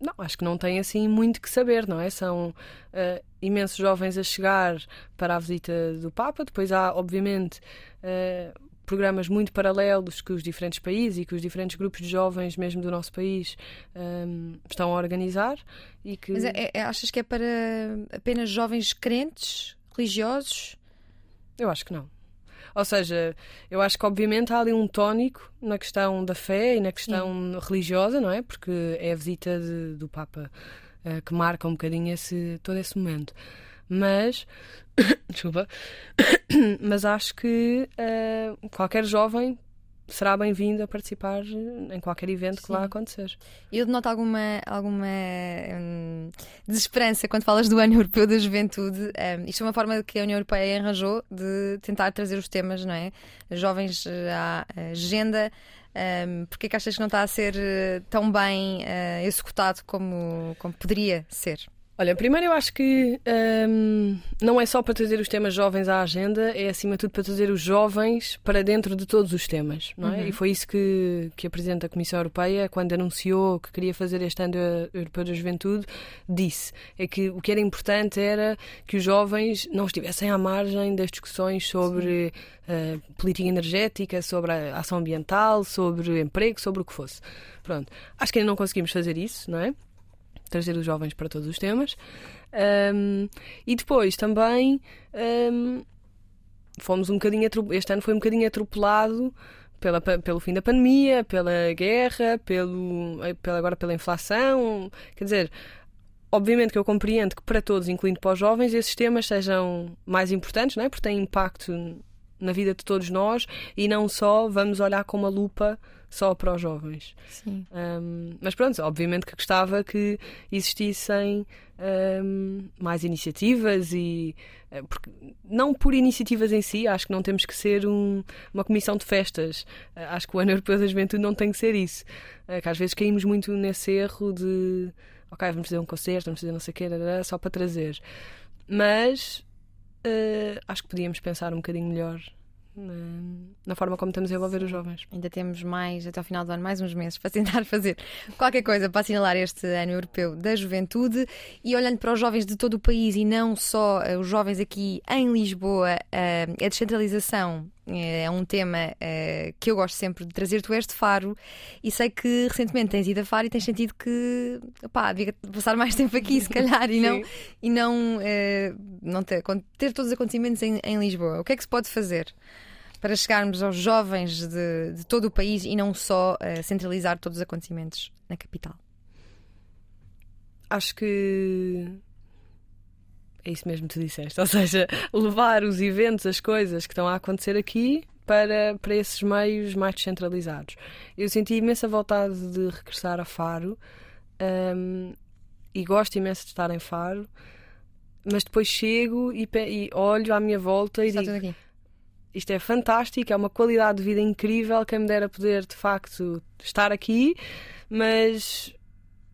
Não, acho que não tem assim muito que saber, não é? São uh, imensos jovens a chegar para a visita do Papa, depois há, obviamente, uh, programas muito paralelos que os diferentes países e que os diferentes grupos de jovens, mesmo do nosso país, um, estão a organizar. E que... Mas é, é, achas que é para apenas jovens crentes, religiosos? Eu acho que não. Ou seja, eu acho que obviamente há ali um tónico na questão da fé e na questão Sim. religiosa, não é? Porque é a visita de, do Papa uh, que marca um bocadinho esse, todo esse momento. Mas, desculpa, mas acho que uh, qualquer jovem será bem-vindo a participar em qualquer evento Sim. que lá acontecer. Eu denoto alguma, alguma hum, desesperança quando falas do Ano Europeu da Juventude. Um, isto é uma forma que a União Europeia arranjou de tentar trazer os temas, não é? Jovens à agenda. Um, porque é que achas que não está a ser eh, tão bem uh, executado como, como poderia ser? Olha, primeiro eu acho que um, não é só para trazer os temas jovens à agenda, é acima de tudo para trazer os jovens para dentro de todos os temas, não é? Uhum. E foi isso que, que a Presidente da Comissão Europeia, quando anunciou que queria fazer este ano Europeu da Juventude, disse. É que o que era importante era que os jovens não estivessem à margem das discussões sobre uh, política energética, sobre a ação ambiental, sobre emprego, sobre o que fosse. Pronto. Acho que ainda não conseguimos fazer isso, não é? Trazer os jovens para todos os temas. Um, e depois também um, fomos um bocadinho este ano foi um bocadinho atropelado pela, pelo fim da pandemia, pela guerra, pelo, pela, agora pela inflação. Quer dizer, obviamente que eu compreendo que para todos, incluindo para os jovens, esses temas sejam mais importantes, não é? porque têm impacto na vida de todos nós e não só vamos olhar com uma lupa só para os jovens. Sim. Um, mas pronto, obviamente que gostava que existissem um, mais iniciativas e eh, porque, não por iniciativas em si, acho que não temos que ser um, uma comissão de festas. Uh, acho que o Ano Europeu da Juventude não tem que ser isso. Uh, que às vezes caímos muito nesse erro de ok, vamos fazer um concerto, vamos fazer não sei o quê, só para trazer. Mas uh, acho que podíamos pensar um bocadinho melhor na forma como estamos a envolver os jovens. Ainda temos mais, até ao final do ano, mais uns meses para tentar fazer qualquer coisa para assinalar este ano europeu da juventude e olhando para os jovens de todo o país e não só uh, os jovens aqui em Lisboa, uh, a descentralização eh, é um tema uh, que eu gosto sempre de trazer. Tu és de Faro e sei que recentemente tens ido a Faro e tens sentido que pá, devia passar mais tempo aqui, se calhar, e não, e não, uh, não ter, ter todos os acontecimentos em, em Lisboa. O que é que se pode fazer? Para chegarmos aos jovens de, de todo o país e não só uh, centralizar todos os acontecimentos na capital? Acho que é isso mesmo que tu disseste, ou seja, levar os eventos, as coisas que estão a acontecer aqui para, para esses meios mais descentralizados. Eu senti imensa vontade de regressar a Faro um, e gosto imenso de estar em Faro, mas depois chego e, e olho à minha volta e Está digo isto é fantástico, é uma qualidade de vida incrível. Quem me dera poder de facto estar aqui, mas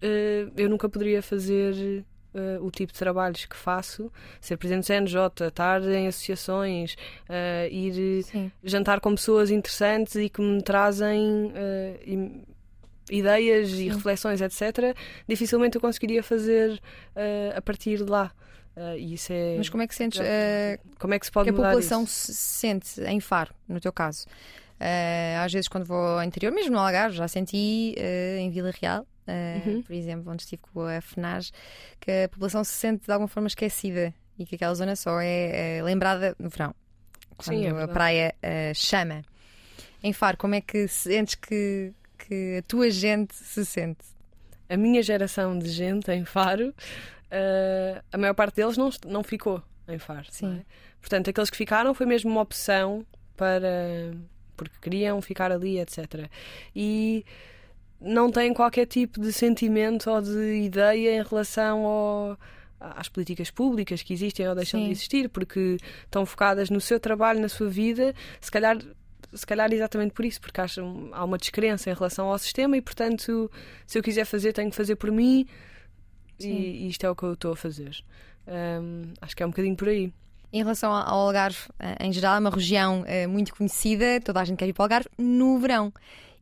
uh, eu nunca poderia fazer uh, o tipo de trabalhos que faço, ser presidente do CNJ, estar em associações, uh, ir Sim. jantar com pessoas interessantes e que me trazem ideias Sim. e reflexões, etc. Dificilmente eu conseguiria fazer a partir de lá. Uh, isso é... Mas como é que sentes? Uh, como é que se pode que a população isso? se sente em Faro, no teu caso? Uh, às vezes, quando vou ao interior, mesmo no Algarve, já senti em Vila Real, uhum. por exemplo, onde estive com a FNAS, que a população se sente de alguma forma esquecida e que aquela zona só é, é lembrada no verão, quando Sim, é a praia chama. Em Faro, como é que sentes que, que a tua gente se sente? A minha geração de gente em Faro uh, a maior parte deles não, não ficou em Faro. Sim. É? Portanto, aqueles que ficaram foi mesmo uma opção para. porque queriam ficar ali, etc. E não têm qualquer tipo de sentimento ou de ideia em relação ao, às políticas públicas que existem ou deixam Sim. de existir, porque estão focadas no seu trabalho, na sua vida, se calhar. Se calhar exatamente por isso, porque acham, há uma descrença em relação ao sistema e, portanto, se eu quiser fazer, tenho que fazer por mim, e, e, isto é o que eu estou a fazer. Um, acho que é um bocadinho por aí. Em relação ao Algarve, eh, em geral, é uma região eh, muito conhecida, toda a gente quer ir para o Algarve no verão.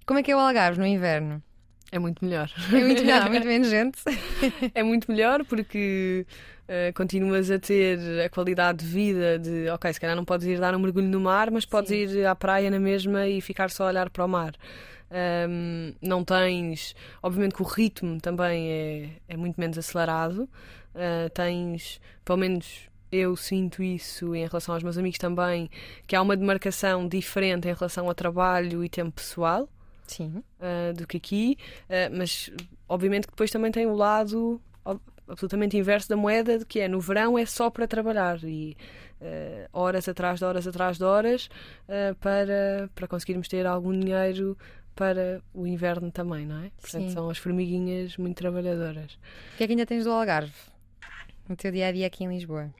Como é que é o Algarve no inverno? É muito melhor. É muito melhor, muito menos gente. é muito melhor porque uh, continuas a ter a qualidade de vida de, ok, se calhar não podes ir dar um mergulho no mar, mas podes Sim. ir à praia na mesma e ficar só a olhar para o mar. Um, não tens. Obviamente que o ritmo também é, é muito menos acelerado. Uh, tens, pelo menos eu sinto isso em relação aos meus amigos também, que há uma demarcação diferente em relação ao trabalho e tempo pessoal. Sim. Uh, do que aqui, uh, mas obviamente que depois também tem o lado absolutamente inverso da moeda, de que é no verão é só para trabalhar e uh, horas atrás de horas atrás de horas para, para conseguirmos ter algum dinheiro para o inverno também, não é? Portanto, Sim. são as formiguinhas muito trabalhadoras. O que é que ainda tens do Algarve? No teu dia a dia aqui em Lisboa?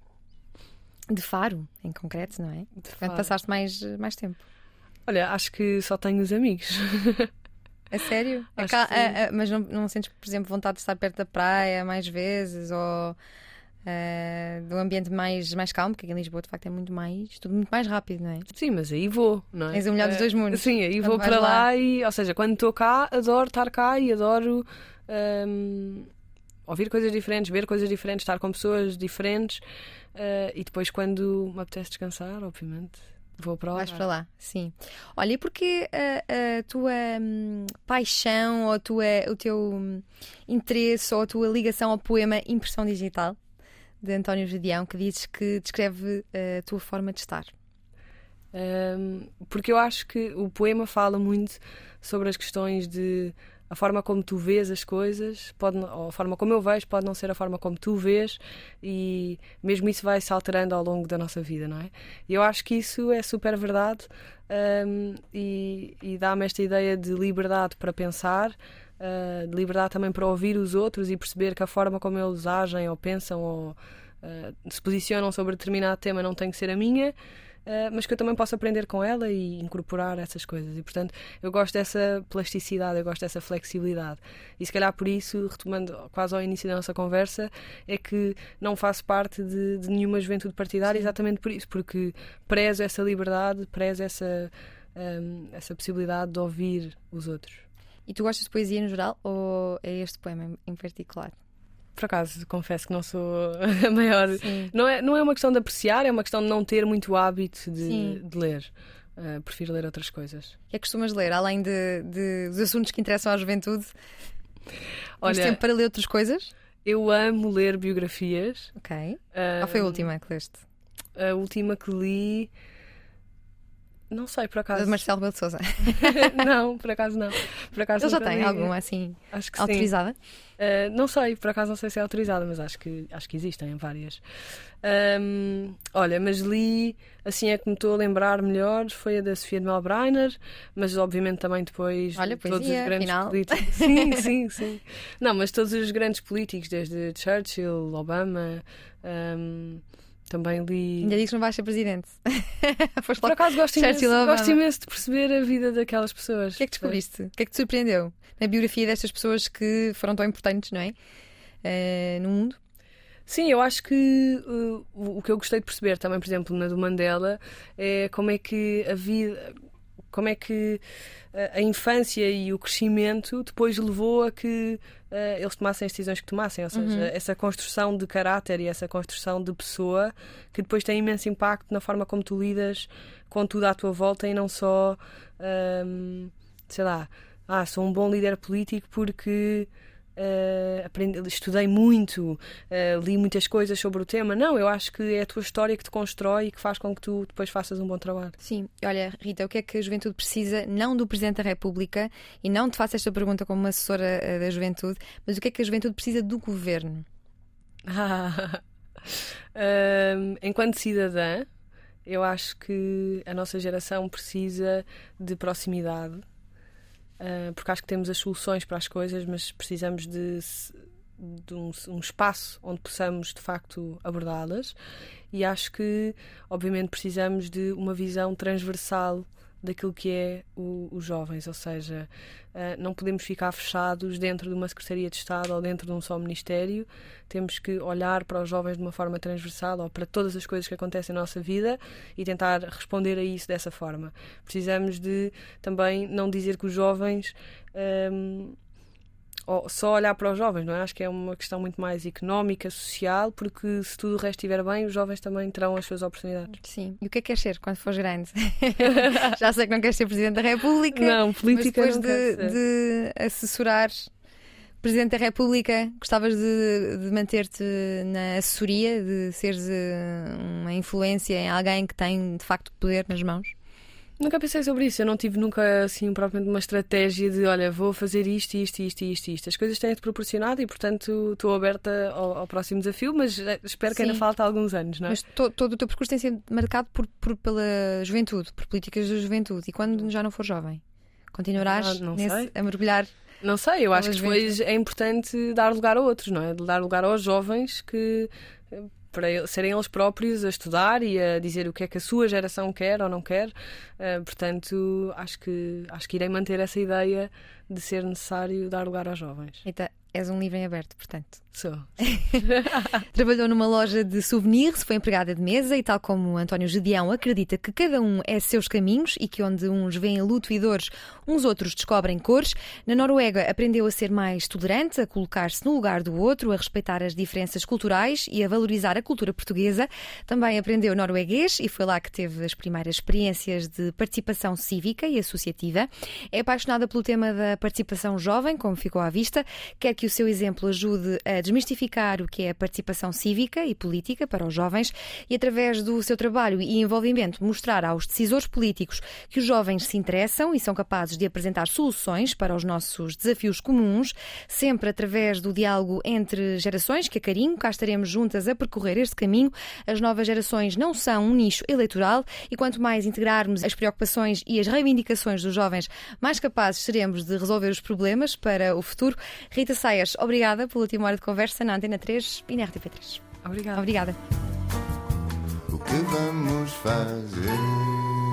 De Faro, em concreto, não é? De Portanto, passaste mais, mais tempo. Olha, acho que só tenho os amigos. É sério? É a, a, mas não, não sentes, por exemplo, vontade de estar perto da praia mais vezes? Ou uh, do ambiente mais, mais calmo, porque aqui em Lisboa de facto é muito mais, tudo muito mais rápido, não é? Sim, mas aí vou, não é? És o melhor dos dois mundos. Sim, aí vou para lá, lá, e, ou seja, quando estou cá, adoro estar cá e adoro um, ouvir coisas diferentes, ver coisas diferentes, estar com pessoas diferentes uh, e depois quando me apetece descansar, obviamente. Vou para lá. Vais para lá, sim. Olha, e porquê a, a tua hum, paixão ou tua, o teu hum, interesse ou a tua ligação ao poema Impressão Digital? De António Gedeão que dizes que descreve eh, a tua forma de estar? Um, porque eu acho que o poema fala muito sobre as questões de a forma como tu vês as coisas, pode, ou a forma como eu vejo, pode não ser a forma como tu vês, e mesmo isso vai se alterando ao longo da nossa vida, não é? E eu acho que isso é super verdade um, e, e dá-me esta ideia de liberdade para pensar. Uh, de liberdade também para ouvir os outros e perceber que a forma como eles agem ou pensam ou uh, se posicionam sobre determinado tema não tem que ser a minha, uh, mas que eu também posso aprender com ela e incorporar essas coisas. E portanto, eu gosto dessa plasticidade, eu gosto dessa flexibilidade. E se calhar por isso, retomando quase ao início da nossa conversa, é que não faço parte de, de nenhuma juventude partidária exatamente por isso, porque prezo essa liberdade, prezo essa, um, essa possibilidade de ouvir os outros. E tu gostas de poesia no geral ou é este poema em particular? por acaso, confesso que não sou a maior. Não é, não é uma questão de apreciar, é uma questão de não ter muito hábito de, de ler. Uh, prefiro ler outras coisas. O que é que costumas ler, além de, de, dos assuntos que interessam à juventude? Olha, Tens tempo para ler outras coisas? Eu amo ler biografias. Ok. Uh, Qual foi a última que leste? A última que li. Não sei, por acaso. De Marcelo Belo de Souza. não, por acaso não. Por acaso Ele já tem li. alguma assim acho que autorizada? Uh, não sei, por acaso não sei se é autorizada, mas acho que, acho que existem várias. Um, olha, mas li, assim é que me estou a lembrar melhor, foi a da Sofia de Melbreiner, mas obviamente também depois olha, todos poesia, os grandes afinal. políticos. Sim, sim, sim. Não, mas todos os grandes políticos, desde Churchill, Obama. Um, também li. Ainda disse que não vais ser presidente. Por acaso gosto imenso, gosto imenso de perceber a vida daquelas pessoas. O que é que descobriste? O que é que te surpreendeu na biografia destas pessoas que foram tão importantes, não é? Uh, no mundo? Sim, eu acho que uh, o que eu gostei de perceber também, por exemplo, na do Mandela, é como é que a vida como é que eh, a infância e o crescimento depois levou a que uh, eles tomassem as decisões que tomassem, ou seja, uhum. essa construção de caráter e essa construção de pessoa que depois tem imenso impacto na forma como tu lidas com tudo à tua volta e não só, um, sei lá, ah, sou um bom líder político porque Uh, aprendi, estudei muito, uh, li muitas coisas sobre o tema. Não, eu acho que é a tua história que te constrói e que faz com que tu depois faças um bom trabalho. Sim, olha, Rita, o que é que a juventude precisa, não do Presidente da República, e não te faço esta pergunta como uma assessora uh, da juventude, mas o que é que a juventude precisa do governo? Ah, enquanto cidadã, eu acho que a nossa geração precisa de proximidade porque acho que temos as soluções para as coisas, mas precisamos de, de um, um, espaço onde possamos de facto abordá-las. E acho que, obviamente, precisamos de uma visão transversal daquilo que é o, os jovens, ou seja, uh, não podemos ficar fechados dentro de uma Secretaria de Estado ou dentro de um só Ministério, temos que olhar para os jovens de uma forma transversal ou para todas as coisas que acontecem na nossa vida e tentar responder a isso dessa forma. Precisamos de também não dizer que os jovens. Um, ehm, só olhar para os jovens, não é? Acho que é uma questão muito mais económica, social, porque se tudo o resto estiver bem, os jovens também terão as suas oportunidades. Sim. E o que é que queres ser quando fores grande? Já sei que não queres ser Presidente da República. Não, política mas depois de, de, assessorar Presidente da República, gostavas de, de manter-te na assessoria, de seres eh, uma influência em alguém que tem de facto poder nas mãos? Nunca pensei sobre isso. Eu não tive nunca assim propriamente uma estratégia de olha, vou fazer isto, isto, isto, isto, isto. As coisas têm-te proporcionado e, portanto, estou aberta ao, ao, próximo desafio, mas eh, espero Sim. que ainda falte alguns anos, não é? Mas to, todo o teu percurso tem sido marcado por, por, pela juventude, por políticas da juventude. E quando já não for jovem? Continuarás ah, nesse, a mergulhar não sei, eu acho que depois é importante dar lugar a outros, não é? Dar lugar aos jovens que para serem eles próprios a estudar e a dizer o que é que a sua geração quer ou não quer. Uh, portanto, acho que, acho que irei manter essa ideia de ser necessário dar lugar aos jovens. Então, és um livro em aberto, portanto. Sou. Trabalhou numa loja de souvenirs, foi empregada de mesa e, tal como António Gedeão, acredita que cada um é seus caminhos e que onde uns veem luto e dores, uns outros descobrem cores. Na Noruega aprendeu a ser mais tolerante, a colocar-se no lugar do outro, a respeitar as diferenças culturais e a valorizar a cultura portuguesa. Também aprendeu norueguês e foi lá que teve as primeiras experiências de participação cívica e associativa. É apaixonada pelo tema da participação jovem, como ficou à vista, quer que o seu exemplo ajude a desmistificar o que é a participação cívica e política para os jovens e, através do seu trabalho e envolvimento, mostrar aos decisores políticos que os jovens se interessam e são capazes de apresentar soluções para os nossos desafios comuns, sempre através do diálogo entre gerações, que a carinho cá estaremos juntas a percorrer este caminho. As novas gerações não são um nicho eleitoral e quanto mais integrarmos as preocupações e as reivindicações dos jovens, mais capazes seremos de resolver os problemas para o futuro. Rita Saias, obrigada pela última hora de conversa na Antena 3 e na RTP3. Obrigada. Obrigada. O que vamos fazer?